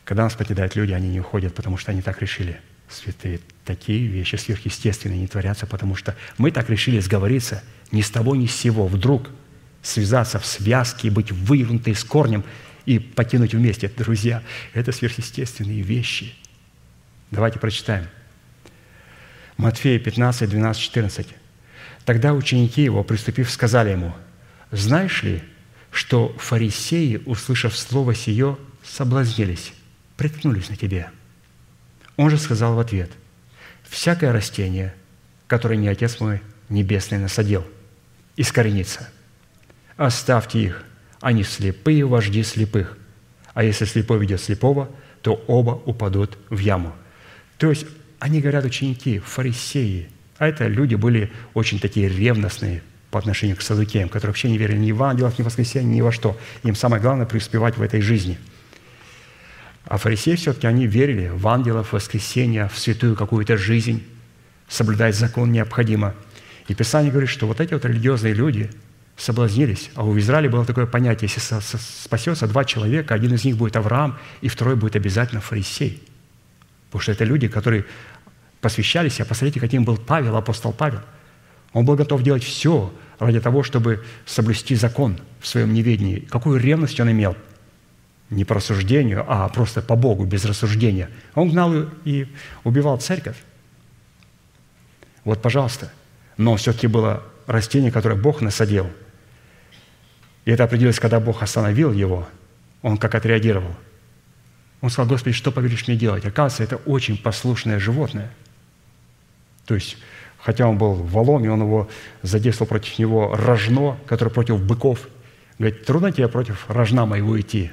Когда нас покидают люди, они не уходят, потому что они так решили. Святые, такие вещи сверхъестественные не творятся, потому что мы так решили сговориться ни с того, ни с сего. Вдруг связаться в связке, быть вывернутой с корнем и покинуть вместе. Друзья, это сверхъестественные вещи. Давайте прочитаем. Матфея 15, 12, 14. Тогда ученики его, приступив, сказали ему, «Знаешь ли, что фарисеи, услышав слово сие, соблазнились, приткнулись на тебе. Он же сказал в ответ, «Всякое растение, которое не Отец мой Небесный насадил, искоренится. Оставьте их, они слепые вожди слепых. А если слепой ведет слепого, то оба упадут в яму». То есть они говорят, ученики, фарисеи, а это люди были очень такие ревностные, по отношению к садукеям, которые вообще не верили ни в ангелов, ни в воскресенье, ни во что. Им самое главное преуспевать в этой жизни. А фарисеи все-таки, они верили в ангелов, в воскресенье, в святую какую-то жизнь. Соблюдать закон необходимо. И Писание говорит, что вот эти вот религиозные люди соблазнились. А у Израиля было такое понятие, если спасется два человека, один из них будет Авраам, и второй будет обязательно фарисей. Потому что это люди, которые посвящались, а посмотрите, каким был Павел, апостол Павел – он был готов делать все ради того, чтобы соблюсти закон в своем неведении. Какую ревность он имел? Не по рассуждению, а просто по Богу, без рассуждения. Он гнал и убивал церковь. Вот, пожалуйста. Но все-таки было растение, которое Бог насадил. И это определилось, когда Бог остановил его, он как отреагировал. Он сказал, Господи, что повелишь мне делать? Оказывается, это очень послушное животное. То есть хотя он был валом, и он его задействовал против него рожно, который против быков. Говорит, трудно тебе против рожна моего идти.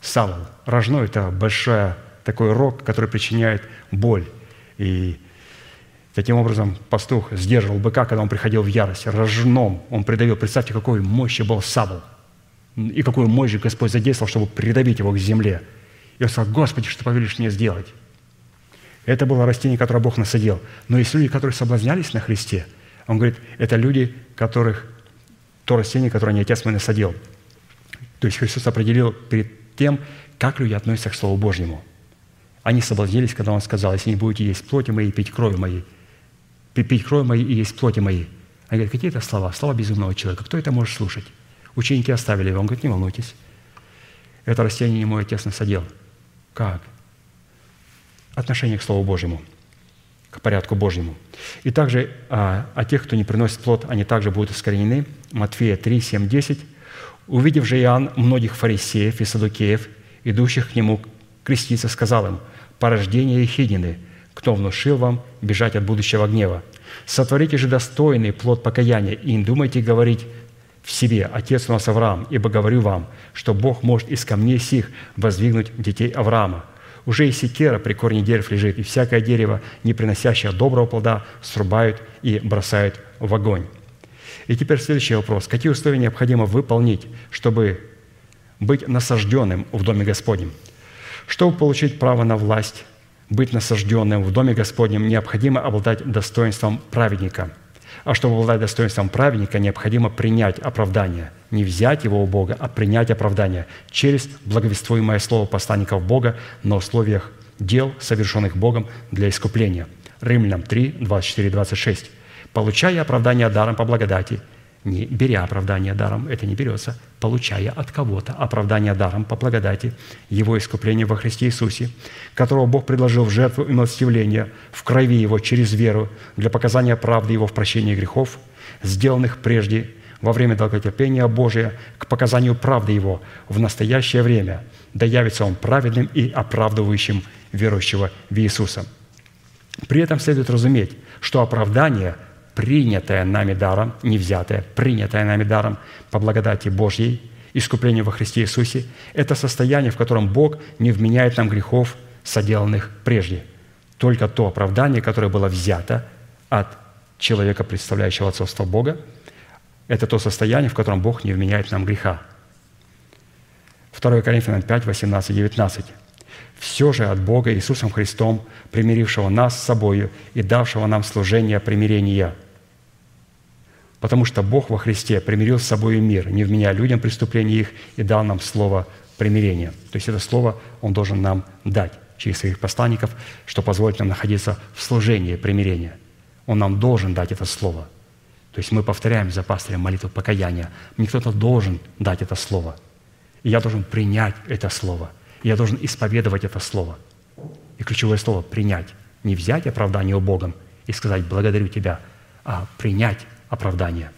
Савол. Рожно – это большой такой рог, который причиняет боль. И таким образом пастух сдерживал быка, когда он приходил в ярость. Рожном он придавил. Представьте, какой мощи был Савол. И какую мощь Господь задействовал, чтобы придавить его к земле. И он сказал, Господи, что повелишь мне сделать? Это было растение, которое Бог насадил. Но есть люди, которые соблазнялись на Христе. Он говорит, это люди, которых то растение, которое не Отец мой насадил. То есть Христос определил перед тем, как люди относятся к Слову Божьему. Они соблазнились, когда Он сказал, если не будете есть плоти моей, пить крови моей, пить кровь моей и есть плоти моей. Они говорят, какие это слова? Слова безумного человека. Кто это может слушать? Ученики оставили его. Он говорит, не волнуйтесь. Это растение не мой отец насадил. Как? Отношение к Слову Божьему, к порядку Божьему. И также а, о тех, кто не приносит плод, они также будут искоренены. Матфея 3, 7, 10. «Увидев же Иоанн многих фарисеев и садукеев, идущих к нему креститься, сказал им, «Порождение Ехиднины, кто внушил вам бежать от будущего гнева? Сотворите же достойный плод покаяния, и не думайте говорить в себе, Отец у нас Авраам, ибо говорю вам, что Бог может из камней сих воздвигнуть детей Авраама. Уже и секера при корне дерев лежит, и всякое дерево, не приносящее доброго плода, срубают и бросают в огонь. И теперь следующий вопрос. Какие условия необходимо выполнить, чтобы быть насажденным в Доме Господнем? Чтобы получить право на власть, быть насажденным в Доме Господнем, необходимо обладать достоинством праведника – а чтобы обладать достоинством праведника, необходимо принять оправдание. Не взять его у Бога, а принять оправдание через благовествуемое слово посланников Бога на условиях дел, совершенных Богом для искупления. Римлянам 3, 24, 26. «Получая оправдание даром по благодати, не беря оправдание даром, это не берется, получая от кого-то оправдание даром по благодати, его искупление во Христе Иисусе, которого Бог предложил в жертву и милостивление в крови Его через веру для показания правды Его в прощении грехов, сделанных прежде во время долготерпения Божия к показанию правды Его в настоящее время, да явится Он праведным и оправдывающим верующего в Иисуса. При этом следует разуметь, что оправдание – принятое нами даром, не взятое, принятое нами даром по благодати Божьей, искупление во Христе Иисусе, это состояние, в котором Бог не вменяет нам грехов, соделанных прежде. Только то оправдание, которое было взято от человека, представляющего отцовство Бога, это то состояние, в котором Бог не вменяет нам греха. 2 Коринфянам 5, 18, 19. «Все же от Бога Иисусом Христом, примирившего нас с собою и давшего нам служение примирения, потому что Бог во Христе примирил с собой мир, не вменяя людям преступления их, и дал нам слово примирения. То есть это слово Он должен нам дать через своих посланников, что позволит нам находиться в служении примирения. Он нам должен дать это слово. То есть мы повторяем за пастырем молитву покаяния. Мне кто-то должен дать это слово. И я должен принять это слово. И я должен исповедовать это слово. И ключевое слово – принять. Не взять оправдание у Богом и сказать «благодарю Тебя», а принять оправдания.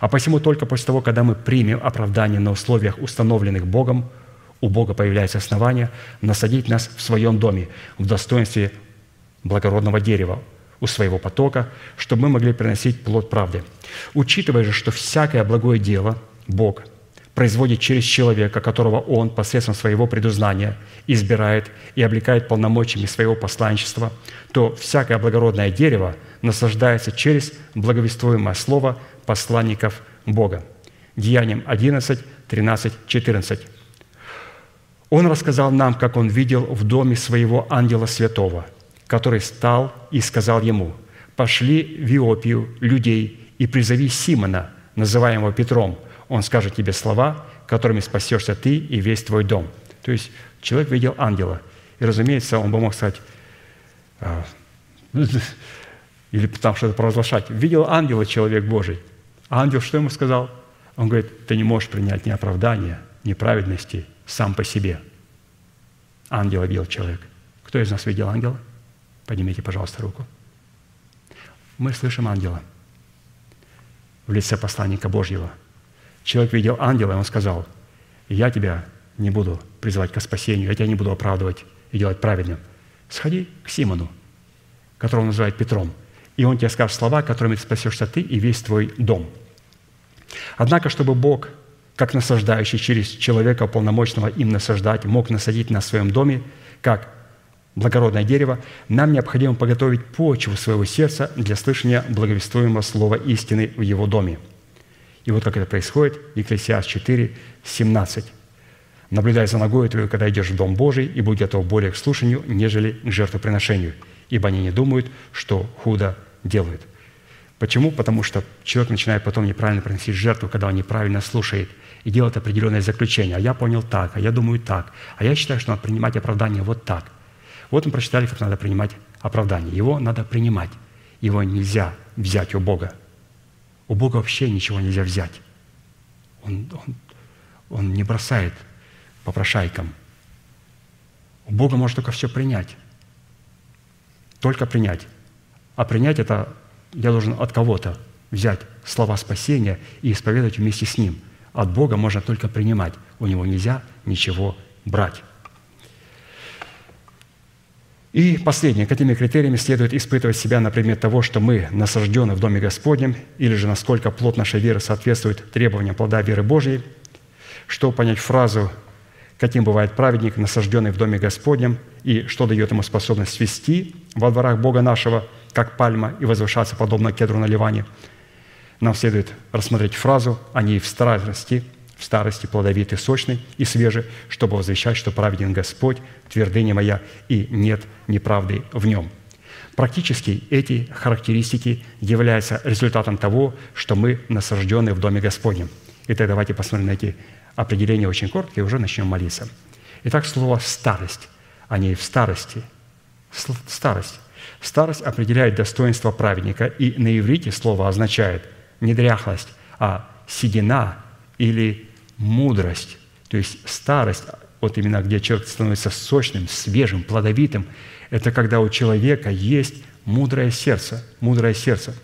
А посему только после того, когда мы примем оправдание на условиях, установленных Богом, у Бога появляется основание насадить нас в своем доме в достоинстве благородного дерева у своего потока, чтобы мы могли приносить плод правды. Учитывая же, что всякое благое дело Бог производит через человека, которого Он посредством своего предузнания избирает и облекает полномочиями своего посланничества, то всякое благородное дерево – наслаждается через благовествуемое слово посланников Бога. Деянием 11, 13, 14. Он рассказал нам, как он видел в доме своего ангела святого, который стал и сказал ему, «Пошли в Иопию людей и призови Симона, называемого Петром. Он скажет тебе слова, которыми спасешься ты и весь твой дом». То есть человек видел ангела. И, разумеется, он бы мог сказать, «А, или там что-то провозглашать. Видел ангела человек Божий. А ангел что ему сказал? Он говорит, ты не можешь принять ни оправдания, ни праведности сам по себе. Ангела видел человек. Кто из нас видел ангела? Поднимите, пожалуйста, руку. Мы слышим ангела в лице посланника Божьего. Человек видел ангела, и он сказал, я тебя не буду призывать к спасению, я тебя не буду оправдывать и делать праведным. Сходи к Симону, которого называют Петром – и Он тебе скажет слова, которыми спасешься ты и весь твой дом. Однако, чтобы Бог, как насаждающий через человека полномочного им насаждать, мог насадить на своем доме, как благородное дерево, нам необходимо подготовить почву своего сердца для слышания благовествуемого слова истины в его доме. И вот как это происходит, Екклесиас 4, 17. Наблюдай за ногой твою, когда идешь в Дом Божий, и будь готов более к слушанию, нежели к жертвоприношению, ибо они не думают, что худо делают». Почему? Потому что человек начинает потом неправильно приносить жертву, когда он неправильно слушает и делает определенное заключение. А я понял так, а я думаю так, а я считаю, что надо принимать оправдание вот так. Вот мы прочитали, как надо принимать оправдание. Его надо принимать. Его нельзя взять у Бога. У Бога вообще ничего нельзя взять. Он, он, он не бросает попрошайкам. У Бога можно только все принять. Только принять. А принять – это я должен от кого-то взять слова спасения и исповедовать вместе с ним. От Бога можно только принимать. У Него нельзя ничего брать. И последнее. Какими критериями следует испытывать себя на предмет того, что мы насаждены в Доме Господнем, или же насколько плод нашей веры соответствует требованиям плода веры Божьей, чтобы понять фразу каким бывает праведник, насажденный в Доме Господнем, и что дает ему способность свести во дворах Бога нашего, как пальма, и возвышаться подобно кедру на Ливане. Нам следует рассмотреть фразу о ней в старости, в старости плодовитый, сочный и свежий, чтобы возвещать, что праведен Господь, твердыня моя, и нет неправды в нем. Практически эти характеристики являются результатом того, что мы насаждены в Доме Господнем. Итак, давайте посмотрим на эти определение очень короткое, и уже начнем молиться. Итак, слово «старость», они в старости. Старость. Старость определяет достоинство праведника, и на иврите слово означает не дряхлость, а седина или мудрость. То есть старость, вот именно где человек становится сочным, свежим, плодовитым, это когда у человека есть мудрое сердце, мудрое сердце.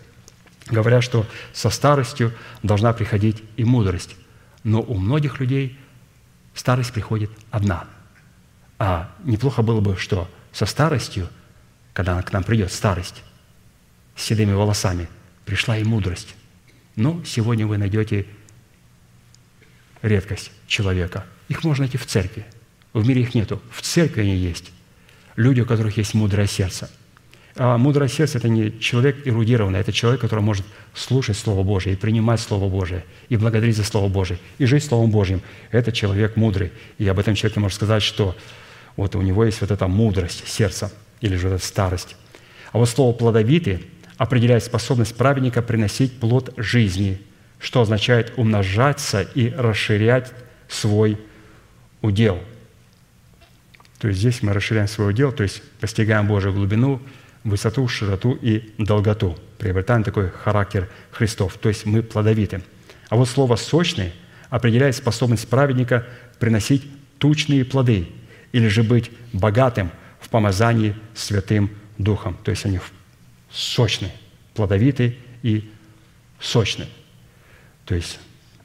Говорят, что со старостью должна приходить и мудрость. Но у многих людей старость приходит одна. А неплохо было бы, что со старостью, когда к нам придет старость, с седыми волосами, пришла и мудрость. Но сегодня вы найдете редкость человека. Их можно найти в церкви. В мире их нету. В церкви они есть. Люди, у которых есть мудрое сердце – а мудрое сердце – это не человек эрудированный, это человек, который может слушать Слово Божие и принимать Слово Божие, и благодарить за Слово Божие, и жить Словом Божьим. Это человек мудрый. И об этом человеке можно сказать, что вот у него есть вот эта мудрость сердца, или же эта старость. А вот слово «плодовитый» определяет способность праведника приносить плод жизни, что означает умножаться и расширять свой удел. То есть здесь мы расширяем свой удел, то есть постигаем Божью глубину – высоту, широту и долготу. Приобретаем такой характер Христов, то есть мы плодовиты. А вот слово «сочный» определяет способность праведника приносить тучные плоды или же быть богатым в помазании Святым Духом. То есть они сочные, плодовитые и сочные. То есть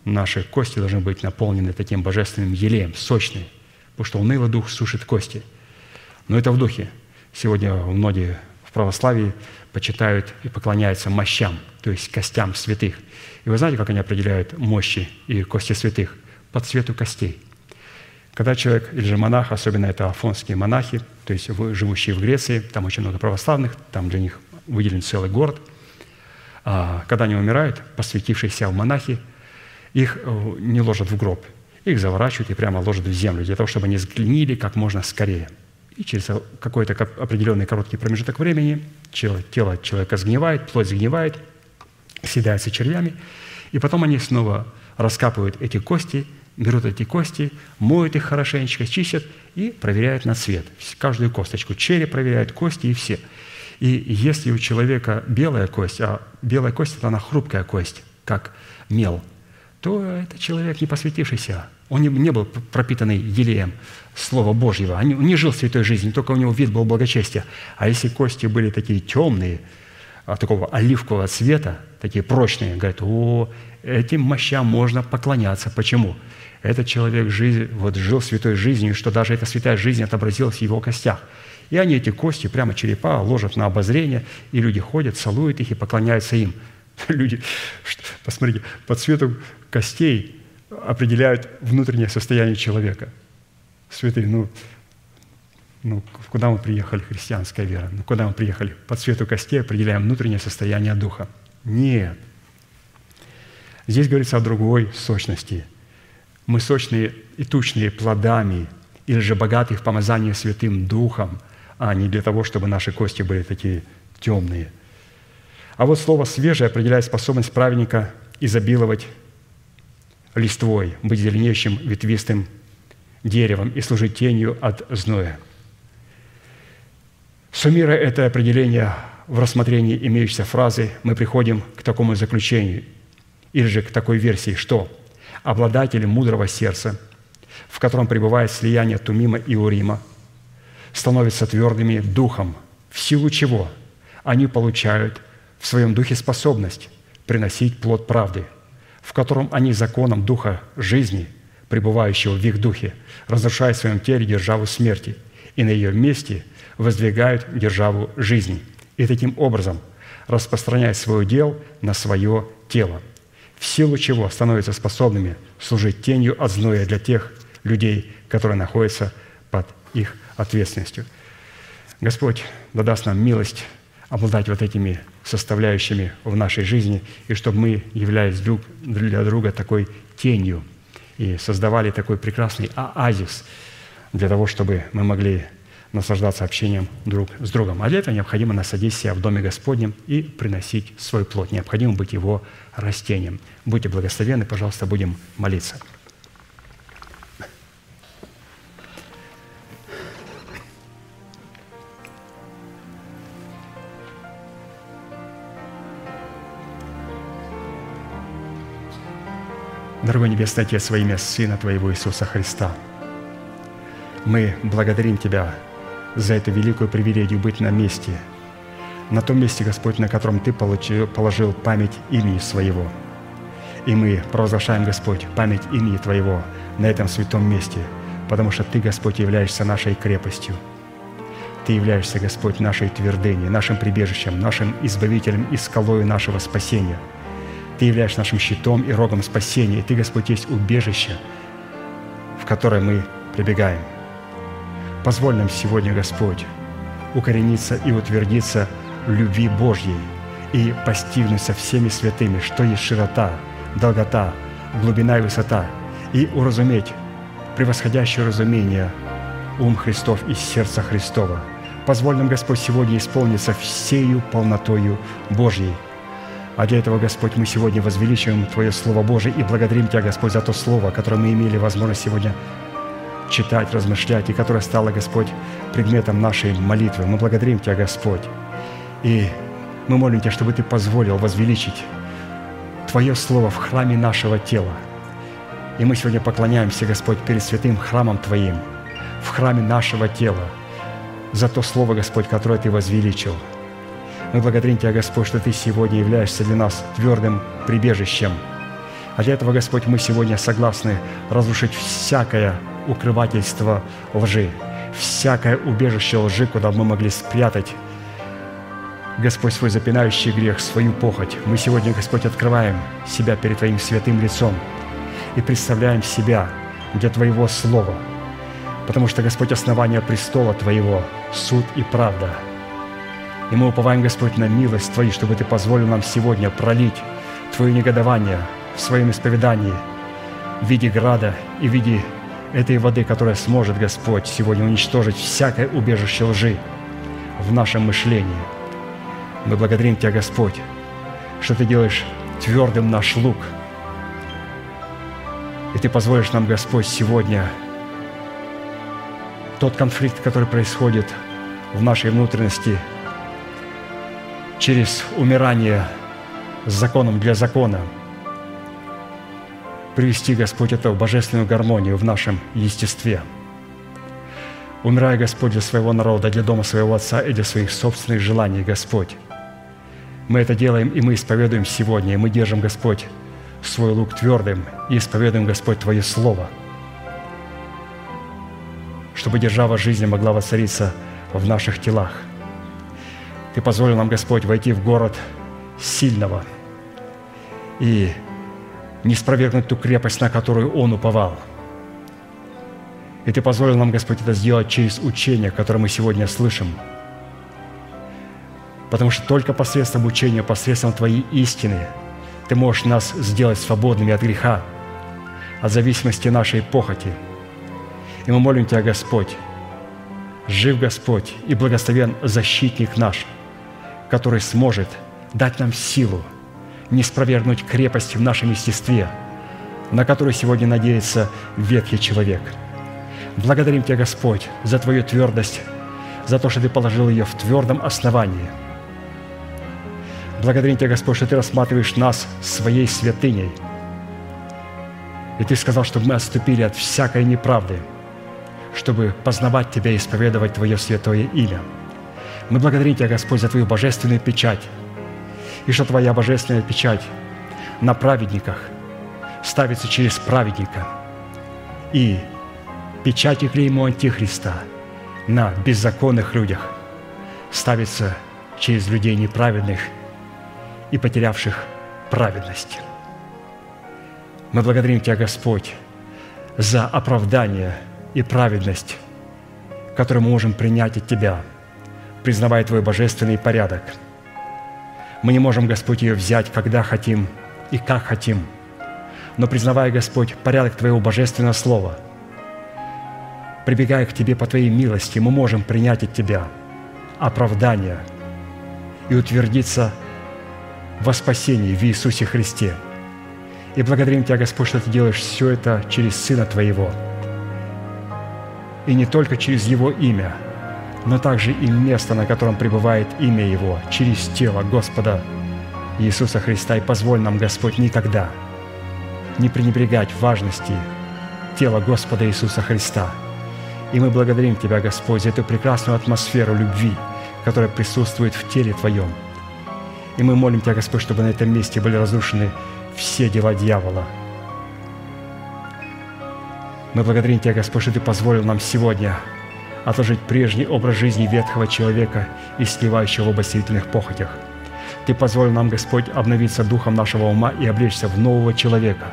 наши кости должны быть наполнены таким божественным елеем, сочные, потому что унылый дух сушит кости. Но это в духе. Сегодня многие в православии почитают и поклоняются мощам, то есть костям святых. И вы знаете, как они определяют мощи и кости святых? По цвету костей. Когда человек или же монах, особенно это афонские монахи, то есть живущие в Греции, там очень много православных, там для них выделен целый город, когда они умирают, посвятившиеся в монахи, их э, не ложат в гроб, их заворачивают и прямо ложат в землю, для того, чтобы они сгнили как можно скорее – и через какой-то определенный короткий промежуток времени тело человека сгнивает, плоть сгнивает, съедается червями, и потом они снова раскапывают эти кости, берут эти кости, моют их хорошенечко, чистят и проверяют на цвет. Каждую косточку. Череп проверяют, кости и все. И если у человека белая кость, а белая кость – это она хрупкая кость, как мел, то это человек, не посвятившийся он не, был пропитанный елеем Слова Божьего. Он не жил святой жизнью, только у него вид был благочестия. А если кости были такие темные, а, такого оливкового цвета, такие прочные, говорят, о, этим мощам можно поклоняться. Почему? Этот человек жизнь, вот, жил святой жизнью, что даже эта святая жизнь отобразилась в его костях. И они эти кости, прямо черепа, ложат на обозрение, и люди ходят, целуют их и поклоняются им. Люди, посмотрите, по цвету костей определяют внутреннее состояние человека. Святые, ну, ну, куда мы приехали, христианская вера? Ну, куда мы приехали? По цвету костей определяем внутреннее состояние духа. Нет. Здесь говорится о другой сущности. мы сочные и тучные плодами, или же богатые в помазании Святым Духом, а не для того, чтобы наши кости были такие темные. А вот слово «свежее» определяет способность праведника изобиловать листвой, быть зеленеющим ветвистым деревом и служить тенью от зноя. Суммируя это определение в рассмотрении имеющейся фразы, мы приходим к такому заключению, или же к такой версии, что обладатели мудрого сердца, в котором пребывает слияние Тумима и Урима, становятся твердыми духом, в силу чего они получают в своем духе способность приносить плод правды, в котором они законом духа жизни, пребывающего в их духе, разрушают в своем теле державу смерти, и на ее месте воздвигают державу жизни, и таким образом распространяют свое дел на свое тело – в силу чего становятся способными служить тенью от зноя для тех людей, которые находятся под их ответственностью. Господь да даст нам милость обладать вот этими составляющими в нашей жизни, и чтобы мы являлись друг для друга такой тенью и создавали такой прекрасный оазис для того, чтобы мы могли наслаждаться общением друг с другом. А для этого необходимо насадить себя в Доме Господнем и приносить свой плод. Необходимо быть его растением. Будьте благословенны, пожалуйста, будем молиться. Дорогой Небесный Отец, во имя Сына Твоего Иисуса Христа, мы благодарим Тебя за эту великую привилегию быть на месте, на том месте, Господь, на котором Ты положил память имени Своего. И мы провозглашаем, Господь, память имени Твоего на этом святом месте, потому что Ты, Господь, являешься нашей крепостью. Ты являешься, Господь, нашей твердыней, нашим прибежищем, нашим избавителем и скалою нашего спасения. Ты являешься нашим щитом и рогом спасения, и Ты, Господь, есть убежище, в которое мы прибегаем – Позволь нам сегодня, Господь, укорениться и утвердиться в любви Божьей и постигнуть со всеми святыми, что есть широта, долгота, глубина и высота, и уразуметь превосходящее разумение ум Христов и сердца Христова. Позволь нам, Господь, сегодня исполниться всею полнотою Божьей. А для этого, Господь, мы сегодня возвеличиваем Твое Слово Божие и благодарим Тебя, Господь, за то Слово, которое мы имели возможность сегодня читать, размышлять, и которая стала, Господь, предметом нашей молитвы. Мы благодарим Тебя, Господь. И мы молим Тебя, чтобы Ты позволил возвеличить Твое Слово в храме нашего тела. И мы сегодня поклоняемся, Господь, перед святым храмом Твоим, в храме нашего тела, за то Слово, Господь, которое Ты возвеличил. Мы благодарим Тебя, Господь, что Ты сегодня являешься для нас твердым прибежищем. А для этого, Господь, мы сегодня согласны разрушить всякое укрывательство лжи, всякое убежище лжи, куда мы могли спрятать Господь, свой запинающий грех, свою похоть. Мы сегодня, Господь, открываем себя перед Твоим святым лицом и представляем себя для Твоего Слова, потому что, Господь, основание престола Твоего – суд и правда. И мы уповаем, Господь, на милость Твою, чтобы Ты позволил нам сегодня пролить Твое негодование в своем исповедании в виде града и в виде этой воды, которая сможет, Господь, сегодня уничтожить всякое убежище лжи в нашем мышлении. Мы благодарим Тебя, Господь, что Ты делаешь твердым наш лук. И Ты позволишь нам, Господь, сегодня тот конфликт, который происходит в нашей внутренности через умирание с законом для закона – привести, Господь, это в божественную гармонию в нашем естестве. Умирая, Господь, для своего народа, для дома своего Отца и для своих собственных желаний, Господь. Мы это делаем, и мы исповедуем сегодня, и мы держим, Господь, свой лук твердым, и исповедуем, Господь, Твое Слово, чтобы держава жизни могла воцариться в наших телах. Ты позволил нам, Господь, войти в город сильного и не спровергнуть ту крепость, на которую Он уповал. И Ты позволил нам, Господь, это сделать через учение, которое мы сегодня слышим. Потому что только посредством учения, посредством Твоей истины Ты можешь нас сделать свободными от греха. от зависимости нашей похоти. И мы молим Тебя, Господь, жив Господь и благословен защитник наш, который сможет дать нам силу не спровергнуть крепость в нашем естестве, на которую сегодня надеется ветхий человек. Благодарим Тебя, Господь, за Твою твердость, за то, что Ты положил ее в твердом основании. Благодарим Тебя, Господь, что Ты рассматриваешь нас своей святыней. И Ты сказал, чтобы мы отступили от всякой неправды, чтобы познавать Тебя и исповедовать Твое святое имя. Мы благодарим Тебя, Господь, за Твою божественную печать, и что Твоя божественная печать на праведниках ставится через праведника, и печать и клеймо Антихриста на беззаконных людях ставится через людей неправедных и потерявших праведность. Мы благодарим Тебя, Господь, за оправдание и праведность, которую мы можем принять от Тебя, признавая Твой божественный порядок – мы не можем, Господь, ее взять, когда хотим и как хотим. Но признавая, Господь, порядок Твоего божественного слова, прибегая к Тебе по Твоей милости, мы можем принять от Тебя оправдание и утвердиться во спасении в Иисусе Христе. И благодарим Тебя, Господь, что Ты делаешь все это через Сына Твоего. И не только через Его имя – но также и место, на котором пребывает имя Его, через тело Господа Иисуса Христа. И позволь нам, Господь, никогда не пренебрегать важности тела Господа Иисуса Христа. И мы благодарим Тебя, Господь, за эту прекрасную атмосферу любви, которая присутствует в теле Твоем. И мы молим Тебя, Господь, чтобы на этом месте были разрушены все дела дьявола. Мы благодарим Тебя, Господь, что Ты позволил нам сегодня – отложить прежний образ жизни ветхого человека и сливающего в обосительных похотях. Ты позволил нам, Господь, обновиться духом нашего ума и облечься в нового человека,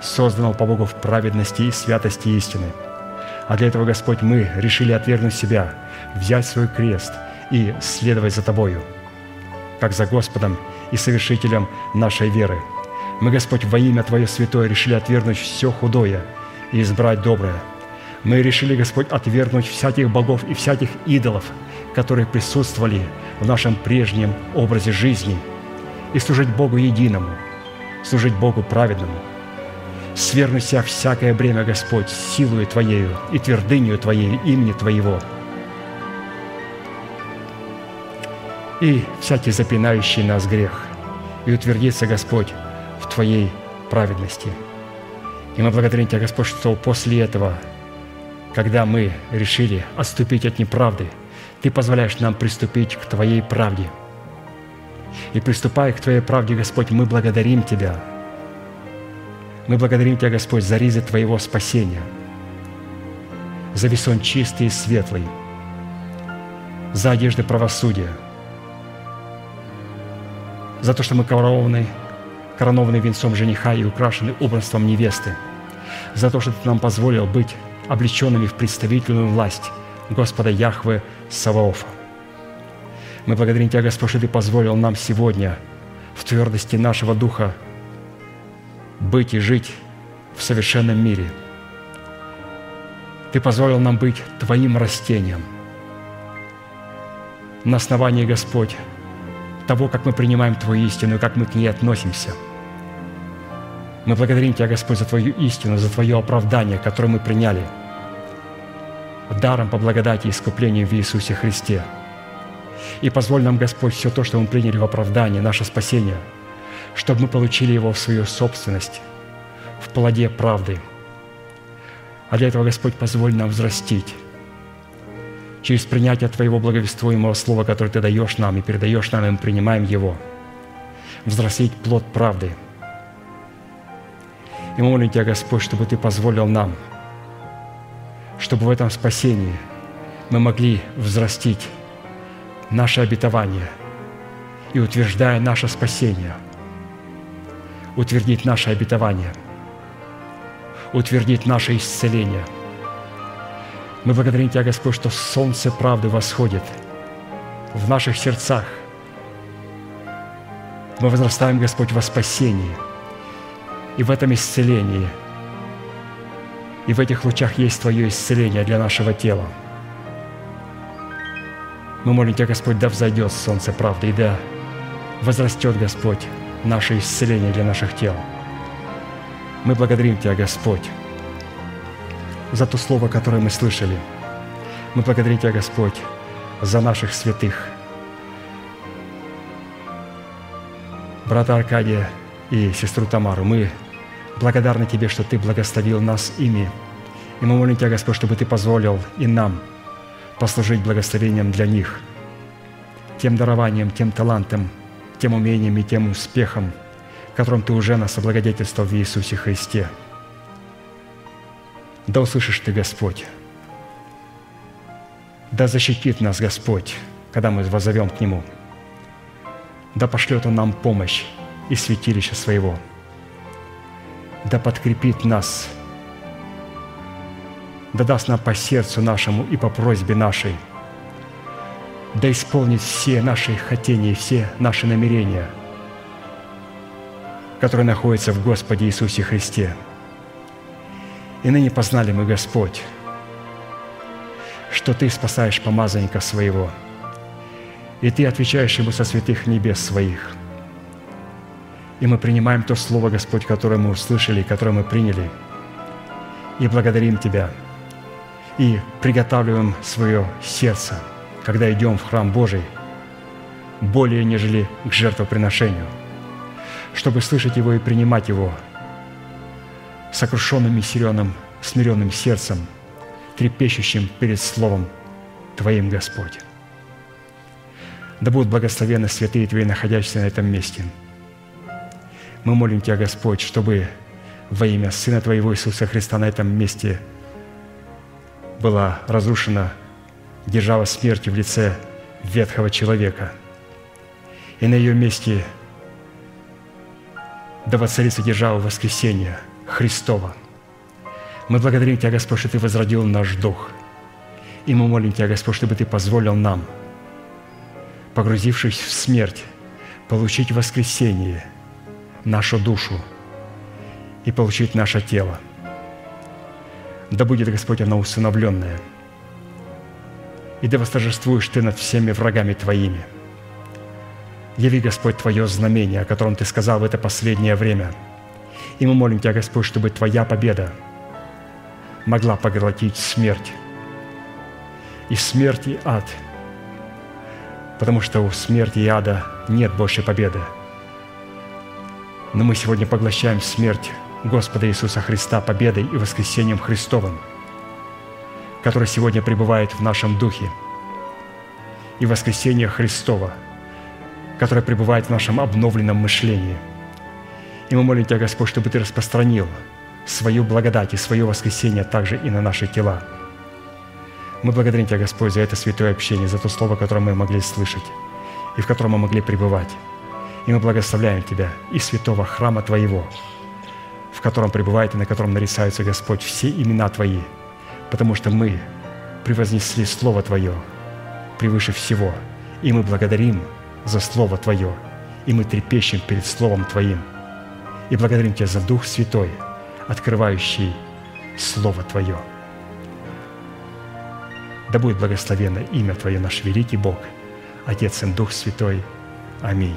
созданного по Богу в праведности и святости истины. А для этого, Господь, мы решили отвергнуть себя, взять свой крест и следовать за Тобою, как за Господом и совершителем нашей веры. Мы, Господь, во имя Твое святое решили отвергнуть все худое и избрать доброе – мы решили, Господь, отвергнуть всяких богов и всяких идолов, которые присутствовали в нашем прежнем образе жизни, и служить Богу единому, служить Богу праведному. Свернуть себя всякое бремя, Господь, силою Твоею и твердынью Твоей имени Твоего. И всякий запинающий нас грех, и утвердиться, Господь, в Твоей праведности. И мы благодарим Тебя, Господь, что после этого – когда мы решили отступить от неправды, Ты позволяешь нам приступить к Твоей правде. И приступая к Твоей правде, Господь, мы благодарим Тебя. Мы благодарим Тебя, Господь, за ризы Твоего спасения, за весон чистый и светлый, за одежды правосудия, за то, что мы коронованы, коронованы венцом жениха и украшены убранством невесты, за то, что Ты нам позволил быть облеченными в представительную власть Господа Яхвы Саваофа. Мы благодарим Тебя, Господь, что Ты позволил нам сегодня в твердости нашего духа быть и жить в совершенном мире. Ты позволил нам быть Твоим растением. На основании, Господь, того, как мы принимаем Твою истину, как мы к ней относимся – мы благодарим Тебя, Господь, за Твою истину, за Твое оправдание, которое мы приняли даром по благодати и искуплению в Иисусе Христе. И позволь нам, Господь, все то, что мы приняли в оправдание, наше спасение, чтобы мы получили его в свою собственность, в плоде правды. А для этого, Господь, позволь нам взрастить через принятие Твоего благовествуемого слова, которое Ты даешь нам и передаешь нам, и мы принимаем его, взрастить плод правды – и молим Тебя, Господь, чтобы Ты позволил нам, чтобы в этом спасении мы могли взрастить наше обетование и, утверждая наше спасение, утвердить наше обетование, утвердить наше исцеление. Мы благодарим Тебя, Господь, что солнце правды восходит в наших сердцах. Мы возрастаем, Господь, во спасении – и в этом исцелении, И в этих лучах есть Твое исцеление для нашего тела. Мы молим Тебя, Господь, да взойдет солнце правды, и да возрастет, Господь, наше исцеление для наших тел. Мы благодарим Тебя, Господь, за то слово, которое мы слышали. Мы благодарим Тебя, Господь, за наших святых. Брата Аркадия и сестру Тамару, мы благодарны Тебе, что Ты благословил нас ими. И мы молим Тебя, Господь, чтобы Ты позволил и нам послужить благословением для них, тем дарованием, тем талантом, тем умением и тем успехом, которым Ты уже нас облагодетельствовал в Иисусе Христе. Да услышишь Ты, Господь, да защитит нас Господь, когда мы воззовем к Нему. Да пошлет Он нам помощь и святилище своего. Да подкрепит нас, да даст нам по сердцу нашему и по просьбе нашей. Да исполнит все наши хотения, все наши намерения, которые находятся в Господе Иисусе Христе. И ныне познали мы, Господь, что Ты спасаешь помазанника своего, и Ты отвечаешь ему со святых небес своих. И мы принимаем то Слово, Господь, которое мы услышали, которое мы приняли, и благодарим Тебя, и приготавливаем свое сердце, когда идем в храм Божий, более нежели к жертвоприношению, чтобы слышать Его и принимать Его сокрушенным и сиреным, смиренным сердцем – трепещущим перед Словом Твоим, Господь. Да будут благословенны святые Твои, находящиеся на этом месте. Мы молим Тебя, Господь, чтобы во имя Сына Твоего Иисуса Христа на этом месте была разрушена держава смерти в лице ветхого человека. И на ее месте да воцарится держава воскресения Христова – мы благодарим Тебя, Господь, что Ты возродил наш дух. И мы молим Тебя, Господь, чтобы Ты позволил нам, погрузившись в смерть, получить воскресение, нашу душу и получить наше тело. Да будет, Господь, оно усыновленное. И да восторжествуешь Ты над всеми врагами Твоими. Яви, Господь, Твое знамение, о котором Ты сказал в это последнее время. И мы молим Тебя, Господь, чтобы Твоя победа – могла поглотить смерть. И смерть, и ад. Потому что у смерти и ада нет больше победы. Но мы сегодня поглощаем смерть Господа Иисуса Христа победой и воскресением Христовым, который сегодня пребывает в нашем духе, и воскресение Христова, которое пребывает в нашем обновленном мышлении. И мы молим Тебя, Господь, чтобы Ты распространил – свою благодать и свое воскресение также и на наши тела. Мы благодарим Тебя, Господь, за это святое общение, за то слово, которое мы могли слышать и в котором мы могли пребывать. И мы благословляем Тебя и святого храма Твоего, в котором пребывает и на котором нарисаются, Господь, все имена Твои, потому что мы превознесли Слово Твое превыше всего, и мы благодарим за Слово Твое, и мы трепещем перед Словом Твоим, и благодарим Тебя за Дух Святой – открывающий Слово Твое. Да будет благословено имя Твое, наш великий Бог, Отец и Дух Святой. Аминь.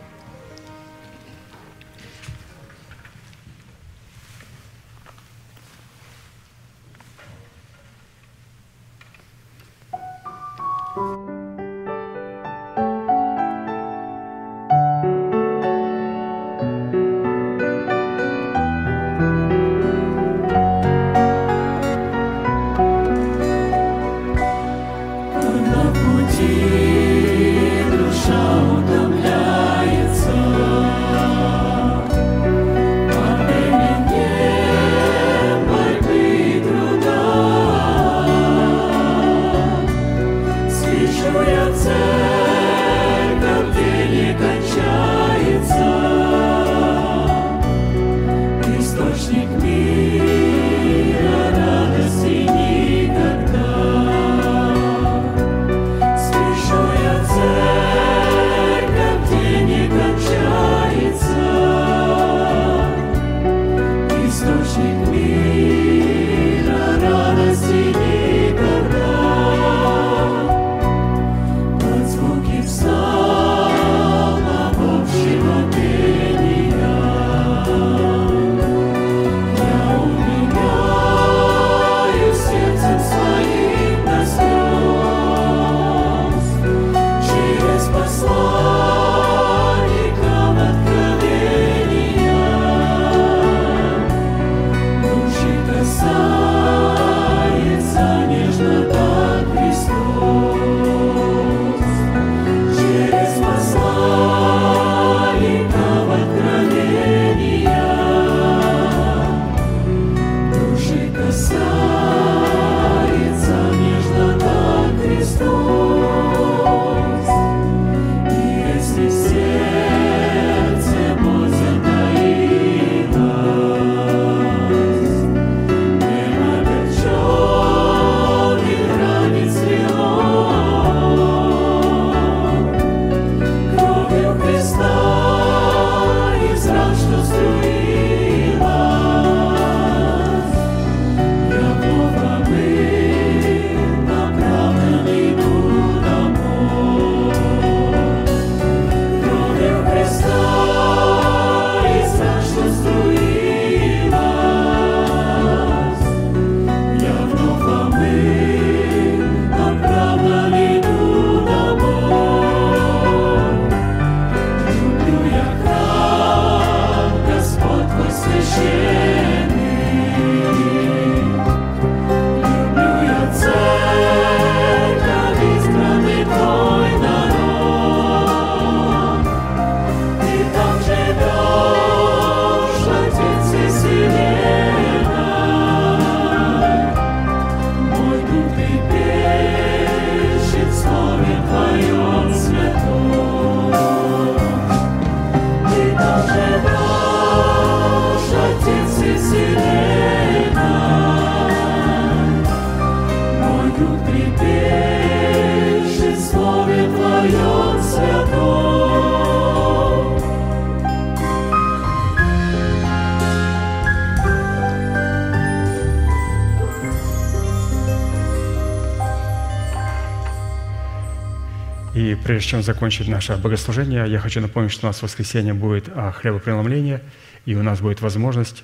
Прежде чем закончить наше богослужение, я хочу напомнить, что у нас в воскресенье будет а, хлебопреломление, и у нас будет возможность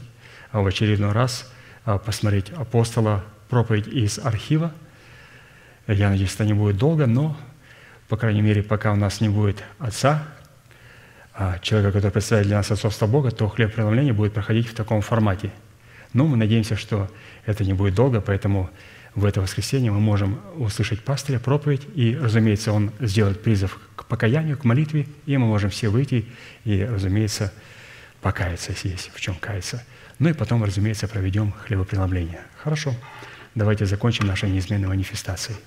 а, в очередной раз а, посмотреть апостола проповедь из архива. Я надеюсь, это не будет долго, но, по крайней мере, пока у нас не будет отца, человека, который представляет для нас отцовство Бога, то хлеб преломления будет проходить в таком формате. Но мы надеемся, что это не будет долго, поэтому в это воскресенье мы можем услышать пастыря, проповедь, и, разумеется, он сделает призыв к покаянию, к молитве, и мы можем все выйти и, разумеется, покаяться, есть в чем каяться. Ну и потом, разумеется, проведем хлебопреломление. Хорошо. Давайте закончим нашей неизменной манифестацией.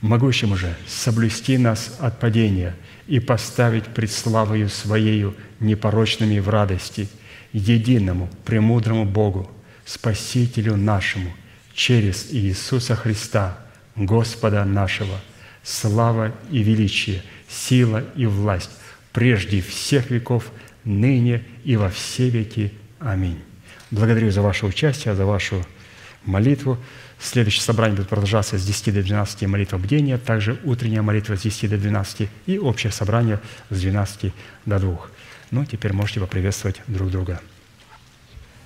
Могущему же соблюсти нас от падения и поставить пред славою Своею непорочными в радости, единому, премудрому Богу, Спасителю нашему – через Иисуса Христа, Господа нашего, слава и величие, сила и власть прежде всех веков, ныне и во все веки. Аминь. Благодарю за ваше участие, за вашу молитву. Следующее собрание будет продолжаться с 10 до 12 молитва бдения, также утренняя молитва с 10 до 12 и общее собрание с 12 до 2. Ну, теперь можете поприветствовать друг друга.